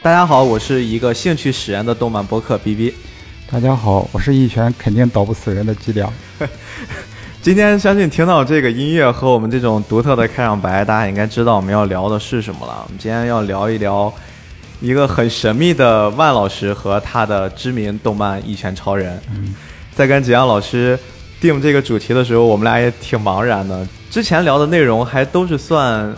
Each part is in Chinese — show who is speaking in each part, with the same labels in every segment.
Speaker 1: 大家好，我是一个兴趣使然的动漫播客 B B。
Speaker 2: 大家好，我是一拳肯定打不死人的伎俩。
Speaker 1: 今天相信听到这个音乐和我们这种独特的开场白，大家应该知道我们要聊的是什么了。我们今天要聊一聊一个很神秘的万老师和他的知名动漫《一拳超人》。在跟吉阳老师定这个主题的时候，我们俩也挺茫然的。之前聊的内容还都是算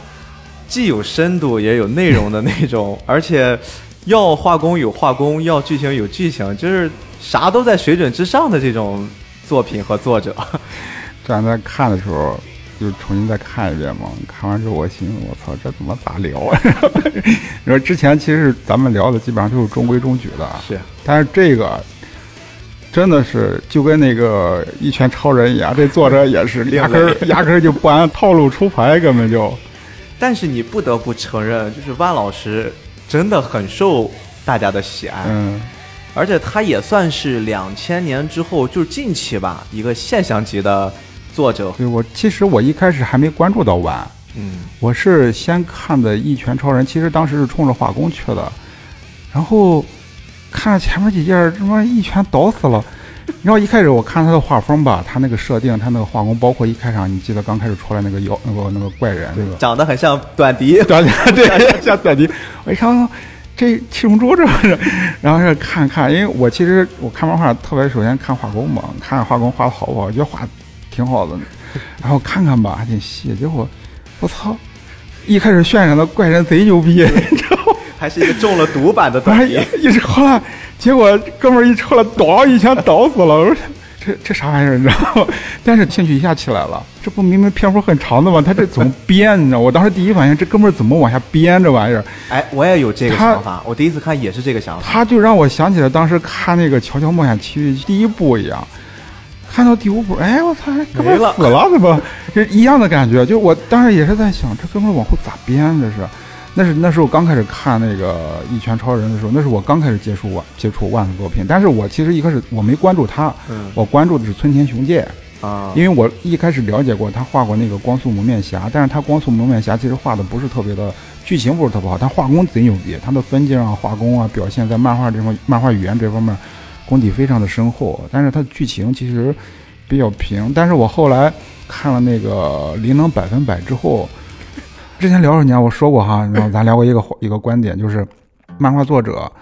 Speaker 1: 既有深度也有内容的那种，而且要画工有画工，要剧情有剧情，就是啥都在水准之上的这种作品和作者。
Speaker 2: 刚才看的时候，就重新再看一遍嘛。看完之后，我寻思，我操，这怎么咋聊啊？你说之前其实咱们聊的基本上都是中规中矩的，
Speaker 1: 是。
Speaker 2: 但是这个真的是就跟那个一拳超人一样，这作者也是压根儿压根儿就不按套路出牌，根本就。
Speaker 1: 但是你不得不承认，就是万老师真的很受大家的喜爱。
Speaker 2: 嗯。
Speaker 1: 而且他也算是两千年之后，就是近期吧，一个现象级的。作者
Speaker 2: 对我其实我一开始还没关注到万，
Speaker 1: 嗯，
Speaker 2: 我是先看的《一拳超人》，其实当时是冲着画工去的，然后看了前面几页，什么一拳倒死了。然后一开始我看他的画风吧，他那个设定，他那个画工，包括一开场，你记得刚开始出来那个妖那个那个怪人，那个
Speaker 1: 长得很像短笛，
Speaker 2: 短笛对，像短笛。我一看这七龙珠这是，然后是看看，因为我其实我看漫画特别首先看画工嘛，看画工画的好不好，我觉得画。挺好的，然后看看吧，还挺细。结果，我操！一开始渲染的怪人贼牛逼，你知道吗？
Speaker 1: 还是一个中了毒版的短笛。
Speaker 2: 一直后来，结果哥们儿一出来，咣一枪倒死了。我 说这这啥玩意儿，你知道吗？但是兴趣一下起来了。这不明明篇幅很长的吗？他这怎么编？你知道？我当时第一反应，这哥们儿怎么往下编这玩意儿？
Speaker 1: 哎，我也有这个想法。我第一次看也是这个想法。
Speaker 2: 他就让我想起了当时看那个《乔乔冒险奇遇》第一部一样。看到第五部，哎，我操，哥们死了，怎么？这一样的感觉。就我当时也是在想，这哥们往后咋编？这是，那是那时候刚开始看那个《一拳超人》的时候，那是我刚开始接触万接触万的作品。但是我其实一开始我没关注他，我关注的是村田雄介
Speaker 1: 啊，
Speaker 2: 因为我一开始了解过他画过那个光速蒙面侠，但是他光速蒙面侠其实画的不是特别的，剧情不是特别好，他画工贼牛逼，他的分镜啊、画工啊、表现在漫画这方漫画语言这方面。功底非常的深厚，但是他的剧情其实比较平。但是我后来看了那个《灵能百分百》之后，之前聊着年我说过哈，然后咱聊过一个一个观点，就是漫画作者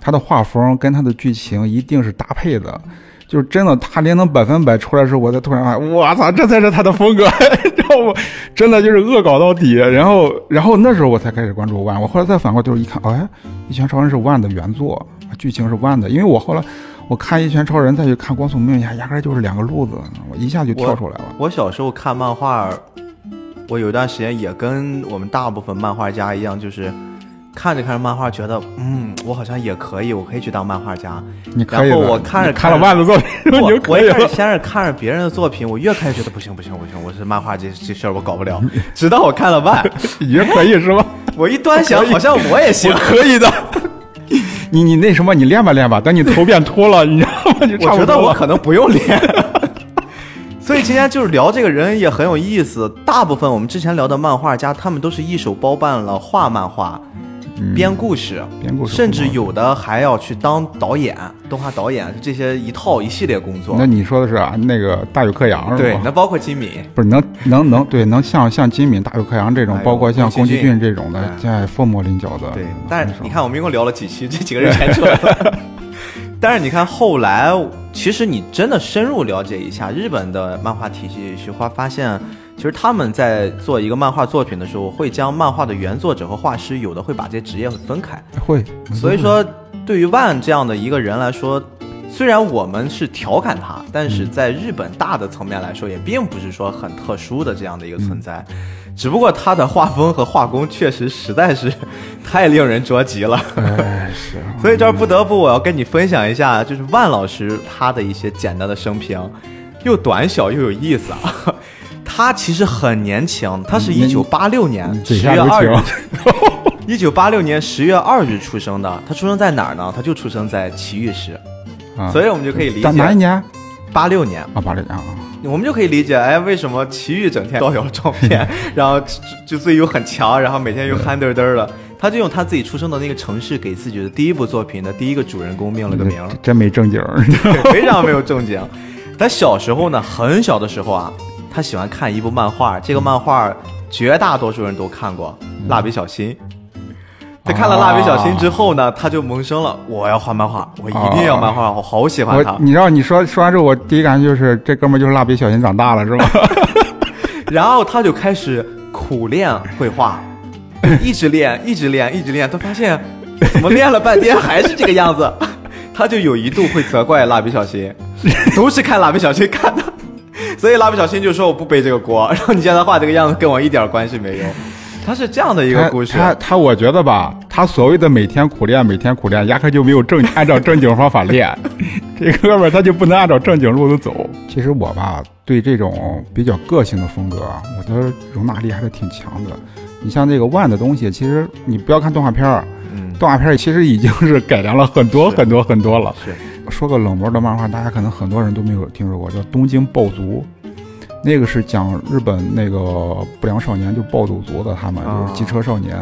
Speaker 2: 他的画风跟他的剧情一定是搭配的。就是真的，他连能百分百出来的时候，我才突然发现，我操，这才是他的风格，知道不？真的就是恶搞到底。然后，然后那时候我才开始关注万。我后来再反过头一看，哎，一拳超人是万的原作，剧情是万的，因为我后来。我看《一拳超人》，再去看《光速蒙面侠》，压根就是两个路子，我一下就跳出来了。
Speaker 1: 我小时候看漫画，我有一段时间也跟我们大部分漫画家一样，就是看着看着漫画，觉得嗯，我好像也可以，我可以去当漫画家。
Speaker 2: 你可以。
Speaker 1: 然后我看着
Speaker 2: 看了万的作品，
Speaker 1: 我 我开始先是看着别人的作品，我越看越觉得不行不行不行，我是漫画这这事儿我搞不了。直到我看了万，
Speaker 2: 也可以是吧？
Speaker 1: 我一端详，好像我也行，
Speaker 2: 可以的。你你那什么，你练吧练吧，等你头变秃了，你知道吗？
Speaker 1: 我觉得我可能不用练。所以今天就是聊这个人也很有意思。大部分我们之前聊的漫画家，他们都是一手包办了画漫画。编故事，
Speaker 2: 编故事，
Speaker 1: 甚至有的还要去当导演、动画导演，这些一套一系列工作。
Speaker 2: 那你说的是啊，那个大有克洋是吧？
Speaker 1: 对，那包括金敏，
Speaker 2: 不是能能能对能像像金敏、大有克洋这种，包括像宫崎骏这种的，在凤毛麟角的。
Speaker 1: 对，但是你看，我们一共聊了几期，这几个人全出来了。但是你看后来，其实你真的深入了解一下日本的漫画体系，去发发现。其实他们在做一个漫画作品的时候，会将漫画的原作者和画师有的会把这些职业分开。
Speaker 2: 会，
Speaker 1: 所以说对于万这样的一个人来说，虽然我们是调侃他，但是在日本大的层面来说，也并不是说很特殊的这样的一个存在。只不过他的画风和画工确实实在是太令人着急了。
Speaker 2: 是。
Speaker 1: 所以这儿不得不我要跟你分享一下，就是万老师他的一些简单的生平，又短小又有意思啊。他其实很年轻，他是一九八六年十月二日，一九八六年十月二日出生的。他出生在哪儿呢？他就出生在奇遇市，所以我们就可以理解
Speaker 2: 哪一年？
Speaker 1: 八六年
Speaker 2: 啊，八六年啊，
Speaker 1: 我们就可以理解，哎，为什么奇遇整天造谣照片，然后就就自己又很强，然后每天又憨嘚嘚的。他就用他自己出生的那个城市给自己的第一部作品的第一个主人公命了个名儿，
Speaker 2: 真没正经
Speaker 1: 非常没有正经。他小时候呢，很小的时候啊，他喜欢看一部漫画，这个漫画绝大多数人都看过，《蜡笔小新》。他看了《蜡笔小新》之后呢，他就萌生了我要画漫画，我一定要漫画，我好喜欢他
Speaker 2: 我，。你知道你说说完之后，我第一感觉就是这哥们儿就是蜡笔小新长大了，是吧？
Speaker 1: 然后他就开始苦练绘画，一直练，一直练，一直练。他发现怎么练了半天还是这个样子，他就有一度会责怪蜡笔小新，都是看蜡笔小新看的。所以蜡笔小新就说我不背这个锅，然后你现在画这个样子跟我一点关系没有。他是这样的一个故事，
Speaker 2: 他他，我觉得吧，他所谓的每天苦练，每天苦练，压根就没有正 按照正经方法练。这哥们儿他就不能按照正经路子走。其实我吧，对这种比较个性的风格啊，我的容纳力还是挺强的。你像这个万的东西，其实你不要看动画片儿，
Speaker 1: 嗯，
Speaker 2: 动画片儿其实已经是改良了很多很多很多了。
Speaker 1: 是
Speaker 2: 说个冷门的漫画，大家可能很多人都没有听说过，叫《东京暴族》。那个是讲日本那个不良少年，就暴走族的他们，
Speaker 1: 啊
Speaker 2: 就是机车少年。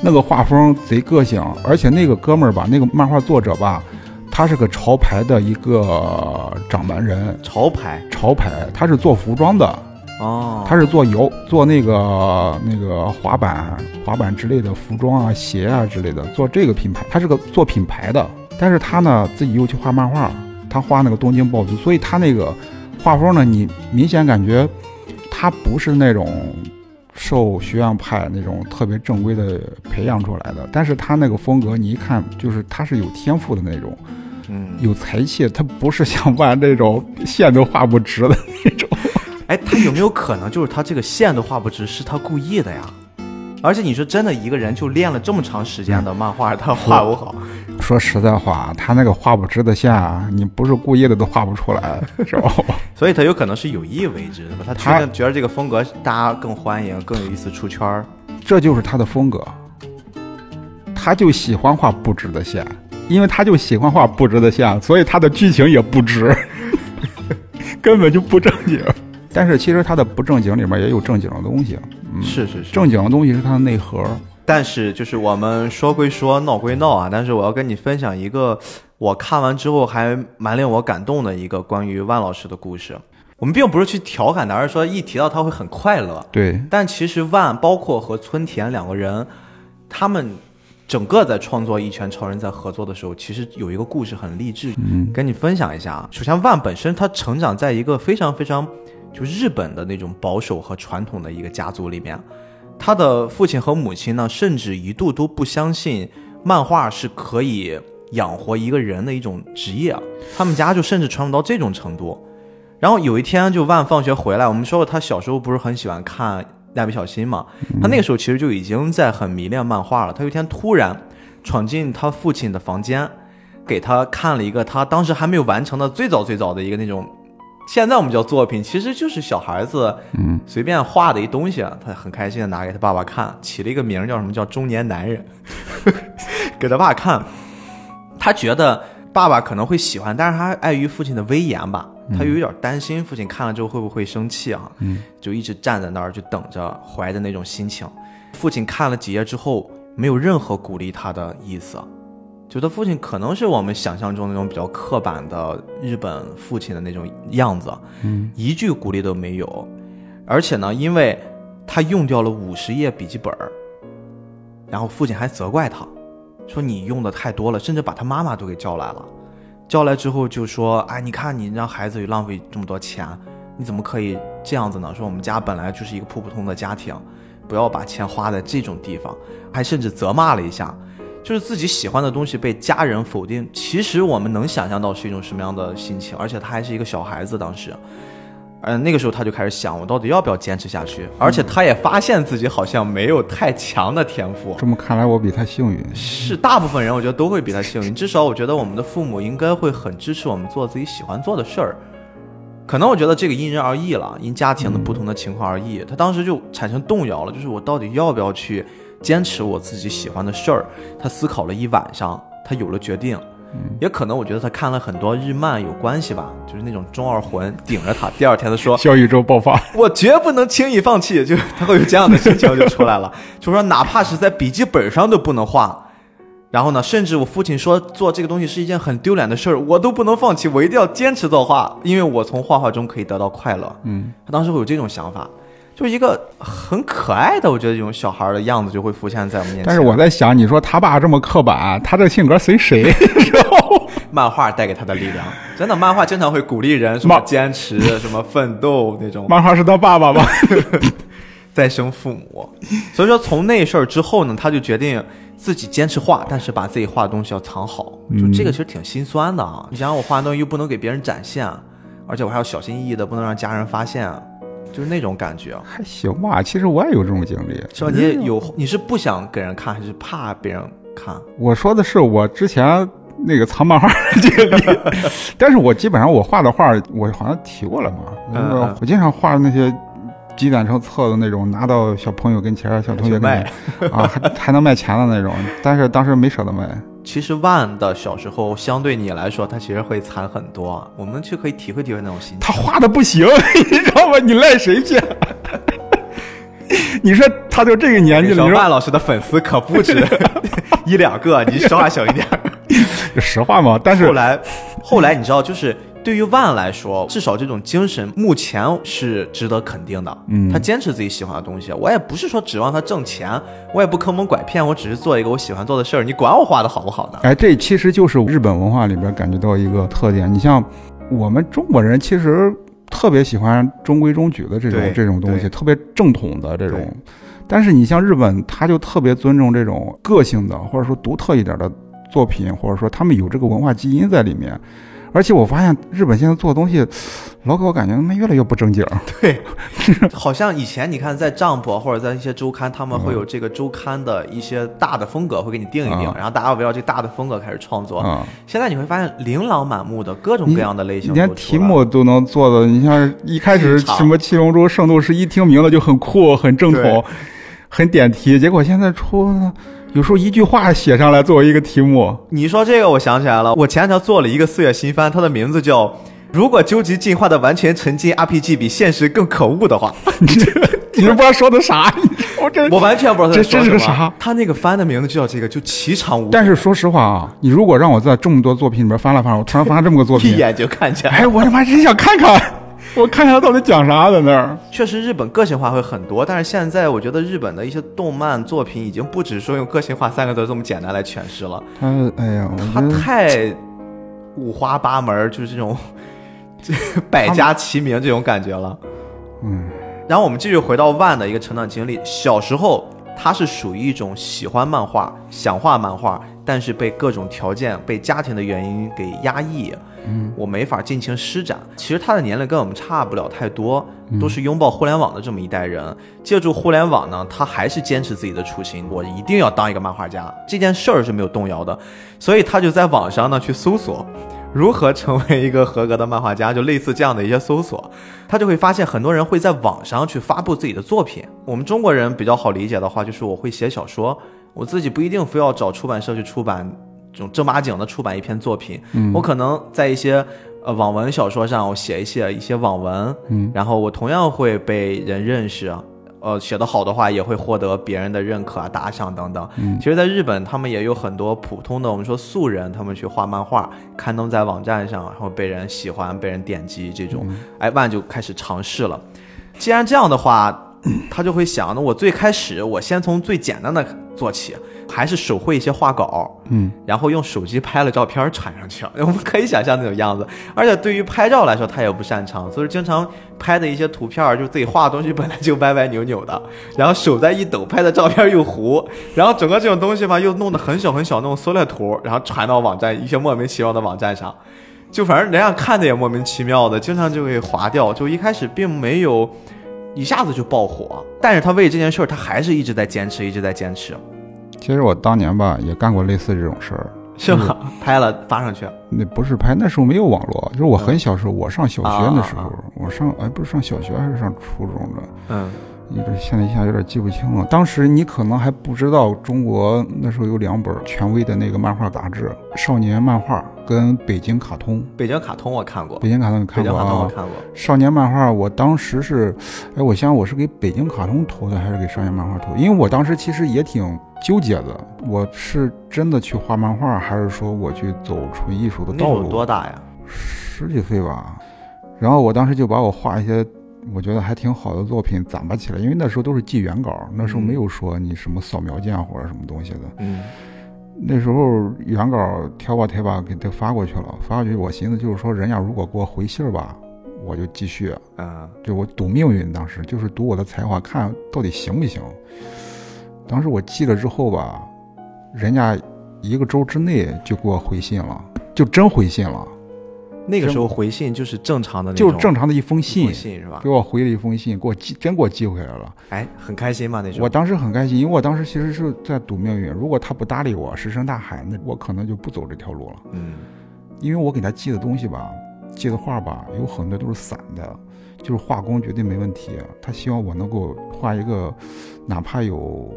Speaker 2: 那个画风贼个性，而且那个哥们儿吧，那个漫画作者吧，他是个潮牌的一个掌门人。
Speaker 1: 潮牌
Speaker 2: 潮牌，他是做服装的，
Speaker 1: 哦，
Speaker 2: 他是做摇做那个那个滑板滑板之类的服装啊、鞋啊之类的，做这个品牌，他是个做品牌的。但是他呢自己又去画漫画，他画那个东京暴族，所以他那个画风呢，你明显感觉他不是那种受学院派那种特别正规的培养出来的，但是他那个风格你一看就是他是有天赋的那种，
Speaker 1: 嗯，
Speaker 2: 有才气，他不是像万这种线都画不直的那种。
Speaker 1: 哎，他有没有可能就是他这个线都画不直，是他故意的呀？而且你说真的，一个人就练了这么长时间的漫画，他画不好，
Speaker 2: 说实在话，他那个画不直的线啊，你不是故意的都画不出来，是吧？
Speaker 1: 所以他有可能是有意为之的吧？他
Speaker 2: 他
Speaker 1: 觉得觉得这个风格大家更欢迎，更有意思出圈儿。
Speaker 2: 这就是他的风格，他就喜欢画不直的线，因为他就喜欢画不直的线，所以他的剧情也不直，根本就不正经。但是其实他的不正经里面也有正经的东西，嗯，
Speaker 1: 是是是，
Speaker 2: 正经的东西是他的内核。
Speaker 1: 但是就是我们说归说，闹归闹啊，但是我要跟你分享一个我看完之后还蛮令我感动的一个关于万老师的故事。我们并不是去调侃他，而是说一提到他会很快乐。
Speaker 2: 对，
Speaker 1: 但其实万包括和村田两个人，他们整个在创作《一拳超人》在合作的时候，其实有一个故事很励志，
Speaker 2: 嗯
Speaker 1: 跟你分享一下啊。首先，万本身他成长在一个非常非常就日本的那种保守和传统的一个家族里面，他的父亲和母亲呢，甚至一度都不相信漫画是可以养活一个人的一种职业，啊他们家就甚至传不到这种程度。然后有一天，就万放学回来，我们说过他小时候不是很喜欢看蜡笔小新嘛，他那个时候其实就已经在很迷恋漫画了。他有一天突然闯进他父亲的房间，给他看了一个他当时还没有完成的最早最早的一个那种，现在我们叫作品，其实就是小孩子
Speaker 2: 嗯。
Speaker 1: 随便画的一东西，啊他很开心的拿给他爸爸看，起了一个名叫什么叫中年男人，给他爸看，他觉得爸爸可能会喜欢，但是他碍于父亲的威严吧，他有点担心父亲看了之后会不会生气啊，
Speaker 2: 嗯。
Speaker 1: 就一直站在那儿就等着，怀着那种心情。父亲看了几页之后，没有任何鼓励他的意思，觉得父亲可能是我们想象中那种比较刻板的日本父亲的那种样子，
Speaker 2: 嗯
Speaker 1: 一句鼓励都没有。而且呢，因为他用掉了五十页笔记本儿，然后父亲还责怪他，说你用的太多了，甚至把他妈妈都给叫来了。叫来之后就说：“哎，你看你让孩子有浪费这么多钱，你怎么可以这样子呢？说我们家本来就是一个普普通的家庭，不要把钱花在这种地方。”还甚至责骂了一下，就是自己喜欢的东西被家人否定。其实我们能想象到是一种什么样的心情，而且他还是一个小孩子，当时。嗯，那个时候他就开始想，我到底要不要坚持下去？而且他也发现自己好像没有太强的天赋，
Speaker 2: 这么看来，我比他幸运。
Speaker 1: 是大部分人我觉得都会比他幸运，至少我觉得我们的父母应该会很支持我们做自己喜欢做的事儿。可能我觉得这个因人而异了，因家庭的不同的情况而异。他当时就产生动摇了，就是我到底要不要去坚持我自己喜欢的事儿？他思考了一晚上，他有了决定。也可能我觉得他看了很多日漫有关系吧，就是那种中二魂顶着他，第二天他说
Speaker 2: 小宇宙爆发，
Speaker 1: 我绝不能轻易放弃，就他会有这样的心情就出来了，就说哪怕是在笔记本上都不能画。然后呢，甚至我父亲说做这个东西是一件很丢脸的事儿，我都不能放弃，我一定要坚持作画，因为我从画画中可以得到快乐。
Speaker 2: 嗯，
Speaker 1: 他当时会有这种想法，就一个很可爱的，我觉得这种小孩的样子就会浮现在我们面前。
Speaker 2: 但是我在想，你说他爸这么刻板，他这性格随谁？
Speaker 1: 漫画带给他的力量，真的，漫画经常会鼓励人什么坚持、什么奋斗那种。
Speaker 2: 漫画是他爸爸吗？
Speaker 1: 再生父母，所以说从那事儿之后呢，他就决定自己坚持画，但是把自己画的东西要藏好。就这个其实挺心酸的啊！你想想，我画的东西又不能给别人展现，而且我还要小心翼翼的，不能让家人发现，就是那种感觉。
Speaker 2: 还行吧，其实我也有这种经历。
Speaker 1: 是吧？你有，你是不想给人看，还是怕别人看？
Speaker 2: 我说的是我之前那个藏漫画的经历，但是我基本上我画的画，我好像提过了嘛。
Speaker 1: 嗯
Speaker 2: 我经常画那些。积攒成册的那种，拿到小朋友跟前，小同学跟
Speaker 1: 卖
Speaker 2: 啊，还还能卖钱的那种，但是当时没舍得卖。
Speaker 1: 其实万的小时候，相对你来说，他其实会惨很多。我们去可以体会体会那种心情。
Speaker 2: 他画的不行，你知道吗？你赖谁去？你说他就这个年纪了，
Speaker 1: 你说万老师的粉丝可不止 一两个，你说话小一点。
Speaker 2: 实话嘛，但是
Speaker 1: 后来，后来你知道，就是对于万来说，至少这种精神目前是值得肯定的。
Speaker 2: 嗯，
Speaker 1: 他坚持自己喜欢的东西，我也不是说指望他挣钱，我也不坑蒙拐骗，我只是做一个我喜欢做的事儿。你管我画的好不好呢？
Speaker 2: 哎，这其实就是日本文化里边感觉到一个特点。你像我们中国人，其实特别喜欢中规中矩的这种这种东西，特别正统的这种。但是你像日本，他就特别尊重这种个性的，或者说独特一点的。作品，或者说他们有这个文化基因在里面，而且我发现日本现在做的东西，老给我感觉他妈越来越不正经。
Speaker 1: 对，好像以前你看在账簿或者在一些周刊，他们会有这个周刊的一些大的风格，会给你定一定，然后大家围绕这大的风格开始创作。现在你会发现琳琅满目的各种各样的类型，
Speaker 2: 连题目都能做的。你像一开始什么《七龙珠》《圣斗士》，一听名字就很酷、很正统、很点题，结果现在出。有时候一句话写上来作为一个题目，
Speaker 1: 你说这个我想起来了，我前两天做了一个四月新番，它的名字叫《如果究极进化的完全沉浸 RPG 比现实更可恶的话》，
Speaker 2: 你这你不知道说的啥？我这
Speaker 1: 我完全不知道
Speaker 2: 这这是个啥？
Speaker 1: 他那个番的名字就叫这个，就奇长无。
Speaker 2: 但是说实话啊，你如果让我在这么多作品里面翻了翻，我突然发现这么个作品，
Speaker 1: 一眼就看见，
Speaker 2: 哎，我他妈真想看看。我看一下到底讲啥在那儿。
Speaker 1: 确实，日本个性化会很多，但是现在我觉得日本的一些动漫作品已经不只说用个性化三个字这么简单来诠释了。
Speaker 2: 他，哎呀，
Speaker 1: 他太五花八门，就是这种百家齐名这种感觉了。
Speaker 2: 嗯。
Speaker 1: 然后我们继续回到万的一个成长经历，小时候他是属于一种喜欢漫画、想画漫画，但是被各种条件、被家庭的原因给压抑。
Speaker 2: 嗯，
Speaker 1: 我没法尽情施展。其实他的年龄跟我们差不了太多，都是拥抱互联网的这么一代人。借助互联网呢，他还是坚持自己的初心，我一定要当一个漫画家。这件事儿是没有动摇的，所以他就在网上呢去搜索如何成为一个合格的漫画家，就类似这样的一些搜索，他就会发现很多人会在网上去发布自己的作品。我们中国人比较好理解的话，就是我会写小说，我自己不一定非要找出版社去出版。这种正八经的出版一篇作品，我可能在一些呃网文小说上，我写一写一些网文，
Speaker 2: 嗯，
Speaker 1: 然后我同样会被人认识，呃，写得好的话也会获得别人的认可啊、打赏等等。
Speaker 2: 嗯，
Speaker 1: 其实，在日本，他们也有很多普通的我们说素人，他们去画漫画，刊登在网站上，然后被人喜欢、被人点击，这种，哎，万就开始尝试了。既然这样的话，他就会想，那我最开始我先从最简单的做起。还是手绘一些画稿，
Speaker 2: 嗯，
Speaker 1: 然后用手机拍了照片传上去。我们可以想象那种样子。而且对于拍照来说，他也不擅长，所以经常拍的一些图片，就自己画的东西本来就歪歪扭扭的，然后手再一抖，拍的照片又糊，然后整个这种东西吧，又弄得很小很小那种缩略图，然后传到网站一些莫名其妙的网站上，就反正人家看的也莫名其妙的，经常就会划掉。就一开始并没有一下子就爆火，但是他为这件事儿，他还是一直在坚持，一直在坚持。
Speaker 2: 其实我当年吧也干过类似这种事儿，
Speaker 1: 是吗？拍了发上去？
Speaker 2: 那不是拍，那时候没有网络，就是我很小时候，我上小学的时候，我上哎不是上小学还是上初中的？
Speaker 1: 嗯，
Speaker 2: 有点现在一下有点记不清了。当时你可能还不知道，中国那时候有两本权威的那个漫画杂志，《少年漫画》跟《北京卡通》。
Speaker 1: 北京卡通我看过，
Speaker 2: 北京卡通你看过
Speaker 1: 北京卡通我
Speaker 2: 啊？
Speaker 1: 看过。
Speaker 2: 少年漫画，我当时是，哎，我想想我是给北京卡通投的还是给少年漫画投？因为我当时其实也挺纠结的，我是真的去画漫画，还是说我去走纯艺术的道路？
Speaker 1: 多大呀？
Speaker 2: 十几岁吧。然后我当时就把我画一些我觉得还挺好的作品攒吧起来，因为那时候都是寄原稿，那时候
Speaker 1: 嗯
Speaker 2: 没有说你什么扫描件或者什么东西的。
Speaker 1: 嗯
Speaker 2: 那时候原稿挑吧贴吧给他发过去了，发过去我寻思就是说，人家如果给我回信儿吧，我就继续。
Speaker 1: 嗯
Speaker 2: 就我赌命运，当时就是赌我的才华，看到底行不行。当时我寄了之后吧，人家一个周之内就给我回信了，就真回信了，
Speaker 1: 那个时候回信就是正常的那种，
Speaker 2: 就是正常的一封信
Speaker 1: 封，信是吧
Speaker 2: 给？我回了一封信，给我寄，真给我寄回来了。
Speaker 1: 哎，很开心嘛那时候。
Speaker 2: 我当时很开心，因为我当时其实是在赌命运，如果他不搭理我，石沉大海，那我可能就不走这条路了。
Speaker 1: 嗯
Speaker 2: 因为我给他寄的东西吧，寄的画吧，有很多都是散的，就是画工绝对没问题。他希望我能够画一个，哪怕有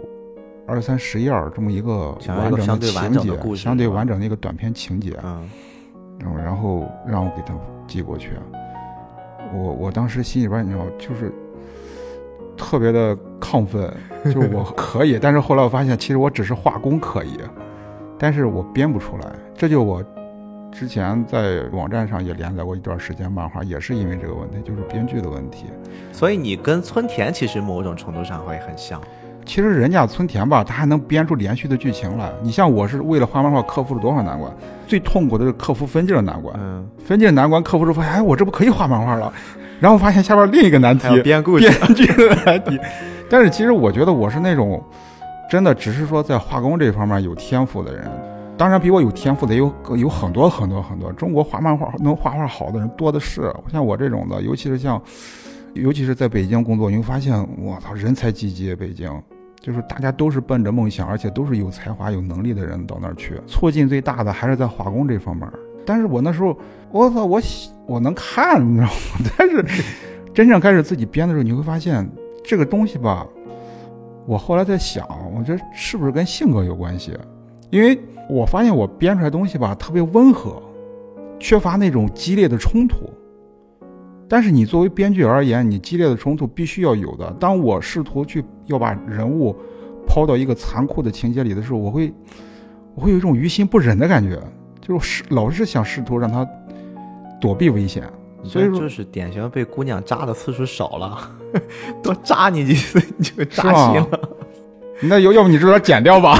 Speaker 2: 二三十页这么一个完整
Speaker 1: 相对完
Speaker 2: 情节相对完整的一个短篇情节，
Speaker 1: 嗯
Speaker 2: 然后然后让我给他寄过去。我我当时心里边你知道，就是特别的亢奋，就是我 可以，但是后来我发现，其实我只是画工可以，但是我编不出来。这就我之前在网站上也连载过一段时间漫画，也是因为这个问题，就是编剧的问题。
Speaker 1: 所以你跟村田其实某种程度上会很像。
Speaker 2: 其实人家村田吧，他还能编出连续的剧情来。你像我是为了画漫画克服了多少难关，最痛苦的是克服分镜的难关。
Speaker 1: 嗯，
Speaker 2: 分镜难关克服之后，发现哎，我这不可以画漫画了。然后发现下边另一个难题
Speaker 1: 编故事。
Speaker 2: 编剧的难题。但是其实我觉得我是那种真的只是说在画工这方面有天赋的人。当然，比我有天赋的有有很多很多很多。中国画漫画能画画好的人多的是。像我这种的，尤其是像，尤其是在北京工作，你会发现，我操，人才济济。北京就是大家都是奔着梦想，而且都是有才华、有能力的人到那儿去。促进最大的还是在画工这方面。但是我那时候，我操，我我能看，你知道吗？但是真正开始自己编的时候，你会发现这个东西吧。我后来在想，我觉得是不是跟性格有关系？因为我发现我编出来东西吧，特别温和，缺乏那种激烈的冲突。但是你作为编剧而言，你激烈的冲突必须要有的。当我试图去要把人物抛到一个残酷的情节里的时候，我会我会有一种于心不忍的感觉，就是老是想试图让他躲避危险。所以说
Speaker 1: 就是典型被姑娘扎的次数少了，多扎你几次你就扎心了。
Speaker 2: 那要要不你这段剪掉吧。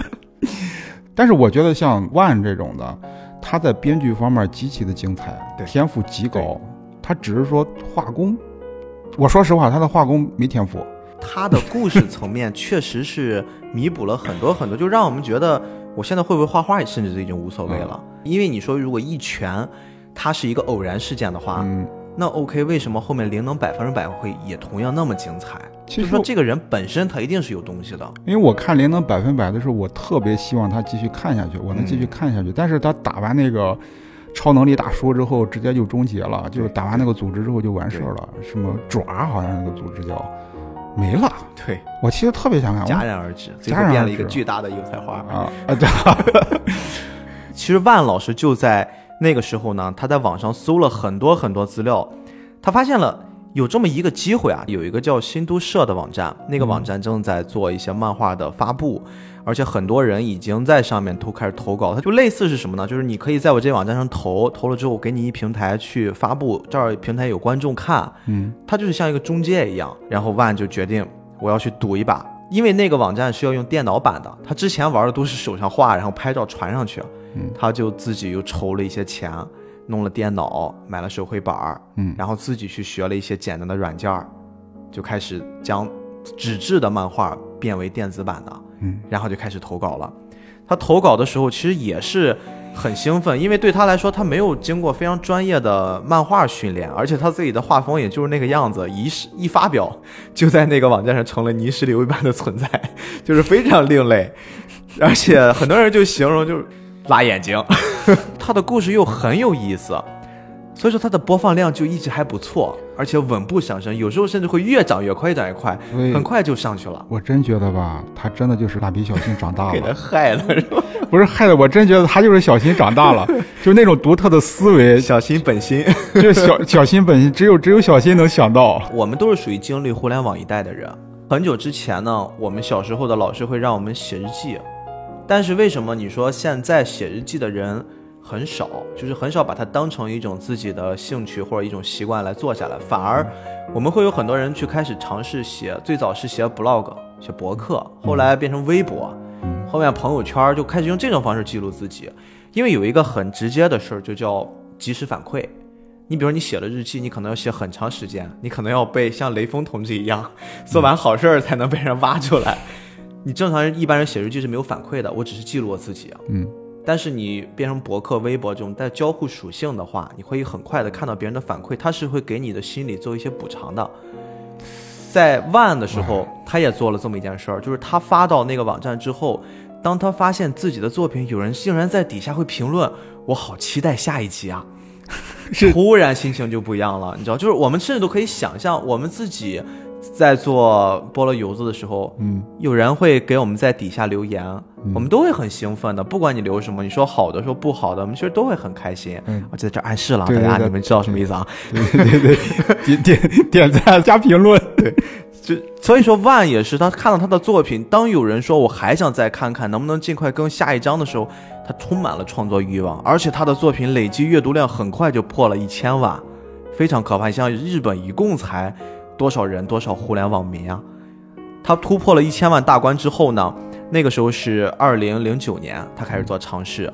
Speaker 2: 但是我觉得像万这种的，他在编剧方面极其的精彩，
Speaker 1: 对
Speaker 2: 天赋极高。他只是说画工，我说实话，他的画工没天赋。
Speaker 1: 他的故事层面确实是弥补了很多很多，就让我们觉得我现在会不会画画，甚至都已经无所谓了。因为你说如果一拳它是一个偶然事件的话，
Speaker 2: 嗯，
Speaker 1: 那 OK，为什么后面灵能百分之百会也同样那么精彩？
Speaker 2: 其实
Speaker 1: 说这个人本身他一定是有东西的。
Speaker 2: 因为我看《灵能百分百》的时候，我特别希望他继续看下去，我能继续看下去。但是他打完那个超能力大叔之后，直接就终结了，就是打完那个组织之后就完事儿了。什么爪好像那个组织叫没了。
Speaker 1: 对，
Speaker 2: 我其实特别想看，我
Speaker 1: 戛然而止，最后变了一个巨大的油菜花。
Speaker 2: 啊啊对，
Speaker 1: 其实万老师就在那个时候呢，他在网上搜了很多很多资料，他发现了有这么一个机会啊，有一个叫新都社的网站，那个网站正在做一些漫画的发布，而且很多人已经在上面都开始投稿。它就类似是什么呢？就是你可以在我这网站上投，投了之后给你一平台去发布，这儿平台有观众看，
Speaker 2: 嗯
Speaker 1: 它就是像一个中介一样。然后万就决定我要去赌一把，因为那个网站是要用电脑版的，他之前玩的都是手上画，然后拍照传上去。
Speaker 2: 嗯
Speaker 1: 他就自己又筹了一些钱，弄了电脑，买了手绘板儿，
Speaker 2: 嗯
Speaker 1: 然后自己去学了一些简单的软件儿，就开始将纸质的漫画变为电子版的，
Speaker 2: 嗯，
Speaker 1: 然后就开始投稿了。他投稿的时候其实也是很兴奋，因为对他来说，他没有经过非常专业的漫画训练，而且他自己的画风也就是那个样子，一是一发表就在那个网站上成了泥石流一般的存在，就是非常另类，而且很多人就形容就是辣眼睛。他的故事又很有意思，所以说它的播放量就一直还不错，而且稳步上升，有时候甚至会越涨越快，越涨越快，很快就上去了。
Speaker 2: 我真觉得吧，他真的就是蜡笔小新长大了
Speaker 1: 给他
Speaker 2: 了，
Speaker 1: 害了是吧？
Speaker 2: 不是害的，我真觉得他就是小新长大了，就那种独特的思维，
Speaker 1: 小新本心。
Speaker 2: 就小小新本心，只有只有小新能想到。
Speaker 1: 我们都是属于经历互联网一代的人。很久之前呢，我们小时候的老师会让我们写日记，但是为什么你说现在写日记的人很少，就是很少把它当成一种自己的兴趣或者一种习惯来做下来，反而我们会有很多人去开始尝试写，最早是写 blog、写博客，后来变成微博，后面朋友圈就开始用这种方式记录自己，因为有一个很直接的事儿，就叫及时反馈。你比如你写了日记，你可能要写很长时间，你可能要被像雷锋同志一样做完好事儿才能被人挖出来。你正常人一般人写日记是没有反馈的，我只是记录我自己。
Speaker 2: 嗯，
Speaker 1: 但是你变成博客、微博这种带交互属性的话，你会很快的看到别人的反馈，他是会给你的心理做一些补偿的。在万的时候，他也做了这么一件事儿，就是他发到那个网站之后，当他发现自己的作品有人竟然在底下会评论，我好期待下一集啊！
Speaker 2: 是
Speaker 1: 突然心情就不一样了，你知道，就是我们甚至都可以想象，我们自己在做菠萝油子的时候，
Speaker 2: 嗯，
Speaker 1: 有人会给我们在底下留言，我们都会很兴奋的。不管你留什么，你说好的，说不好的，我们其实都会很开心。
Speaker 2: 嗯
Speaker 1: 我就在这暗示了，大家你们知道什么意思啊？
Speaker 2: 对对对，点点点赞加评论，对，
Speaker 1: 就所以说，万也是他看到他的作品，当有人说我还想再看看，能不能尽快更下一章的时候，他充满了创作欲望，而且他的作品累计阅读量很快就破了一千万，非常可怕。你像日本一共才多少人，多少互联网民啊？他突破了一千万大关之后呢，那个时候是二零零九年，他开始做尝试，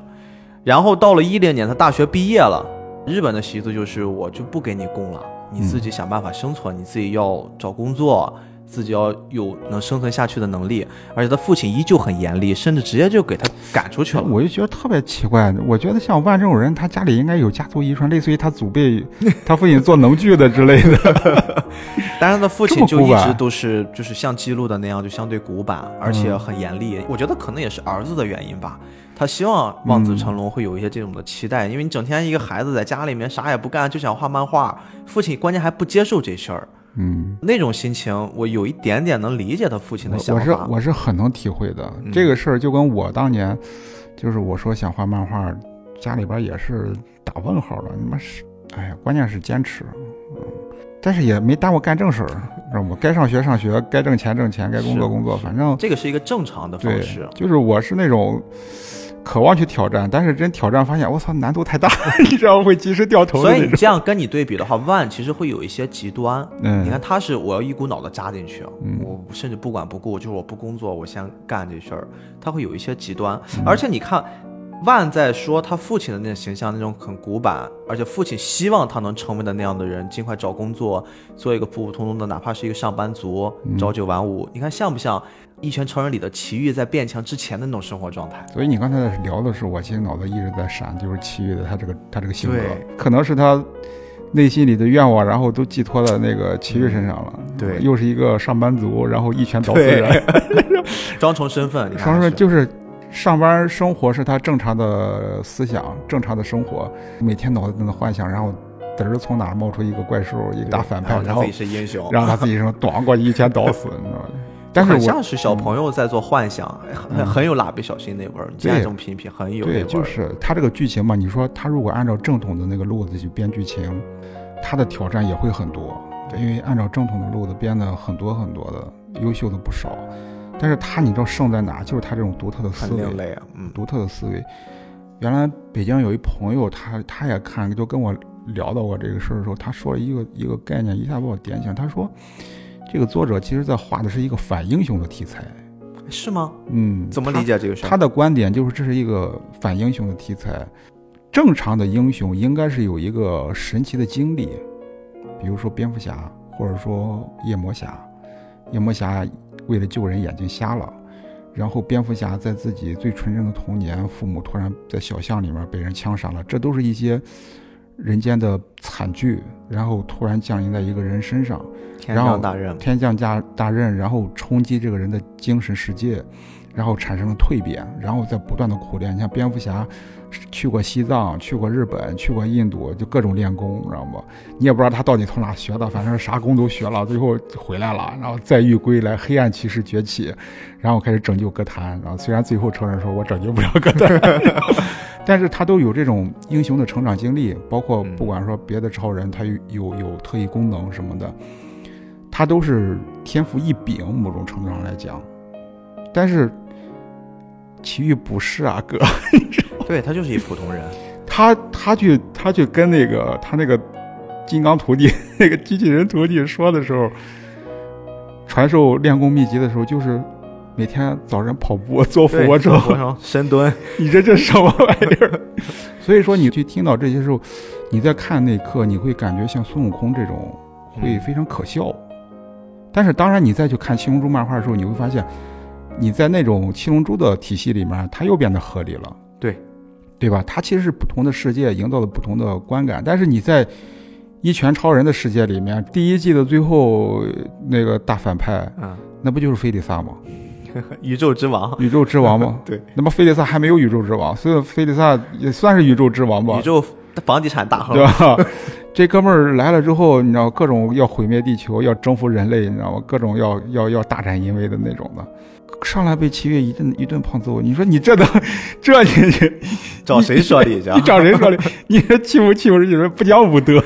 Speaker 1: 然后到了一零年，他大学毕业了。日本的习俗就是我就不给你供了，你自己想办法生存，你自己要找工作，自己要有能生存下去的能力。而且他父亲依旧很严厉，甚至直接就给他赶出去了。
Speaker 2: 我就觉得特别奇怪。我觉得像万这种人，他家里应该有家族遗传，类似于他祖辈，他父亲做农具的之类的。
Speaker 1: 但是他的父亲就一直都是就是像记录的那样，就相对古板，而且很严厉。我觉得可能也是儿子的原因吧。他希望望子成龙会有一些这种的期待，因为你整天一个孩子在家里面啥也不干，就想画漫画，父亲关键还不接受这事儿，
Speaker 2: 嗯，
Speaker 1: 那种心情我有一点点能理解他父亲的
Speaker 2: 想法我是。我是很能体会的。
Speaker 1: 嗯
Speaker 2: 这个事儿就跟我当年，就是我说想画漫画，家里边也是打问号的。你妈是，哎呀，关键是坚持。嗯，但是也没耽误干正事儿，知道吗？该上学上学，该挣钱挣钱，该工作工作，反正
Speaker 1: 这个是一个正常的方式，，
Speaker 2: 就是我是那种渴望去挑战，但是真挑战发现，我操，难度太大，你知道会及时掉头
Speaker 1: 所以你。这样跟你对比的话，One 其实会有一些极端。
Speaker 2: 嗯，
Speaker 1: 你看他是我要一股脑的扎进去，
Speaker 2: 嗯
Speaker 1: 我甚至不管不顾，就是我不工作，我先干这事儿。他会有一些极端，
Speaker 2: 嗯
Speaker 1: 而且你看，万在说他父亲的那种形象，那种很古板，而且父亲希望他能成为的那样的人，尽快找工作，做一个普普通通的，哪怕是一个上班族，
Speaker 2: 嗯
Speaker 1: 朝九晚五。你看像不像《一拳超人》里的奇遇在变强之前的那种生活状态？
Speaker 2: 所以你刚才在聊的时候，我其实脑子一直在闪，就是奇遇的他这个他这个性格，可能是他内心里的愿望，然后都寄托在那个奇遇身上了。
Speaker 1: 对
Speaker 2: 又是一个上班族，然后一拳倒死人。
Speaker 1: 双重身份，你看
Speaker 2: 双
Speaker 1: 还是
Speaker 2: 说就是上班生活是他正常的思想，正常的生活，每天脑子在那幻想，然后嘚儿从哪儿冒出一个怪兽，一个大反派，然后
Speaker 1: 自己是英雄，
Speaker 2: 然后他自己什么咣过去一拳倒死，你知道吗？但是我
Speaker 1: 像是小朋友在做幻想，很
Speaker 2: 嗯
Speaker 1: 很有蜡笔小新那味儿。这种品品，很有
Speaker 2: 对，就是他这个剧情嘛，你说他如果按照正统的那个路子去编剧情，他的挑战也会很多，因为按照正统的路子编的很多很多的，优秀的不少。但是他你知道胜在哪？就是他这种独特的思维，
Speaker 1: 很另类啊，嗯，
Speaker 2: 独特的思维。原来北京有一朋友，他他也看，就跟我聊到过这个事儿的时候，他说了一个一个概念，一下把我点醒。他说，这个作者其实在画的是一个反英雄的题材。
Speaker 1: 是吗？
Speaker 2: 嗯，
Speaker 1: 怎么理解这个事儿？
Speaker 2: 他的观点就是这是一个反英雄的题材。正常的英雄应该是有一个神奇的经历，比如说蝙蝠侠，或者说夜魔侠。夜魔侠为了救人眼睛瞎了，然后蝙蝠侠在自己最纯真的童年，父母突然在小巷里面被人枪杀了，这都是一些人间的惨剧，然后突然降临在一个人身上。
Speaker 1: 天
Speaker 2: 然后
Speaker 1: 降大任，
Speaker 2: 天降大大任，然后冲击这个人的精神世界，然后产生了蜕变，然后再不断的苦练。你像蝙蝠侠，去过西藏，去过日本，去过印度，就各种练功，知道不？你也不知道他到底从哪学的，反正啥功都学了，最后回来了，然后再遇归来，黑暗骑士崛起，然后开始拯救歌坛。然后虽然最后承认说我拯救不了歌坛，但是他都有这种英雄的成长经历，包括不管说别的超人，他有有有特异功能什么的，他都是天赋异禀，某种程度上来讲。但是奇遇不是啊，哥，
Speaker 1: 对他就是一普通人。
Speaker 2: 他他去他去跟那个他那个金刚徒弟 那个机器人徒弟说的时候，传授练功秘籍的时候，就是每天早晨跑步做俯卧撑、
Speaker 1: 深蹲。
Speaker 2: 你这这什么玩意儿？所以说你去听到这些时候，你在看那刻，你会感觉像孙悟空这种会非常可笑。但是当然，你再去看七龙珠漫画的时候，你会发现。你在那种七龙珠的体系里面，它又变得合理了，
Speaker 1: 对，
Speaker 2: 对吧？它其实是不同的世界，营造了不同的观感。但是你在一拳超人的世界里面，第一季的最后那个大反派，
Speaker 1: 嗯，
Speaker 2: 那不就是菲利萨吗？
Speaker 1: 宇宙之王，
Speaker 2: 宇宙之王吗？
Speaker 1: 对。
Speaker 2: 那么菲利萨还没有宇宙之王，所以菲利萨也算是宇宙之王吧？
Speaker 1: 宇宙房地产大亨，
Speaker 2: 对吧？这哥们儿来了之后，你知道各种要毁灭地球，要征服人类，你知道吗？各种要要要大展淫威的那种的。上来被七月一顿一顿胖揍，你说你这都 这你
Speaker 1: 找谁说理去？
Speaker 2: 你找谁说理？你说欺负欺负人不讲武德。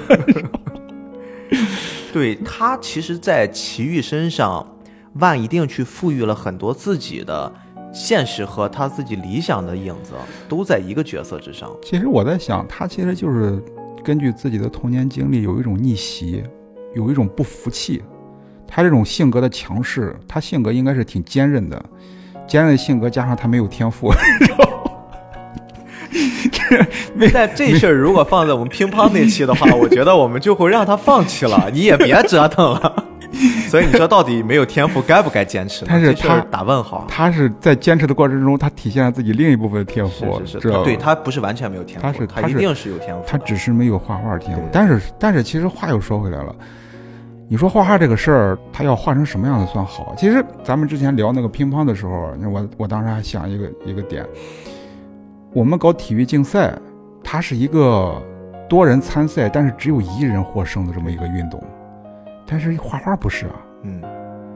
Speaker 1: 对他，其实，在齐豫身上，万一定去赋予了很多自己的现实和他自己理想的影子，都在一个角色之上。
Speaker 2: 其实我在想，他其实就是根据自己的童年经历，有一种逆袭，有一种不服气。他这种性格的强势，他性格应该是挺坚韧的，坚韧的性格加上他没有天赋，
Speaker 1: 这但这事儿如果放在我们乒乓那期的话，我觉得我们就会让他放弃了，你也别折腾了。所以你说到底没有天赋该不该坚持？
Speaker 2: 但是他
Speaker 1: 打问号，
Speaker 2: 他是在坚持的过程中，他体现了自己另一部分天赋，
Speaker 1: 是是是，对他不是完全没有天赋，
Speaker 2: 他是
Speaker 1: 他一定是有天赋，
Speaker 2: 他只是没有画画天赋。但是但是其实话又说回来了。你说画画这个事儿，他要画成什么样子算好？其实咱们之前聊那个乒乓的时候，我我当时还想一个一个点，我们搞体育竞赛，它是一个多人参赛，但是只有一人获胜的这么一个运动。但是画画不是啊，
Speaker 1: 嗯，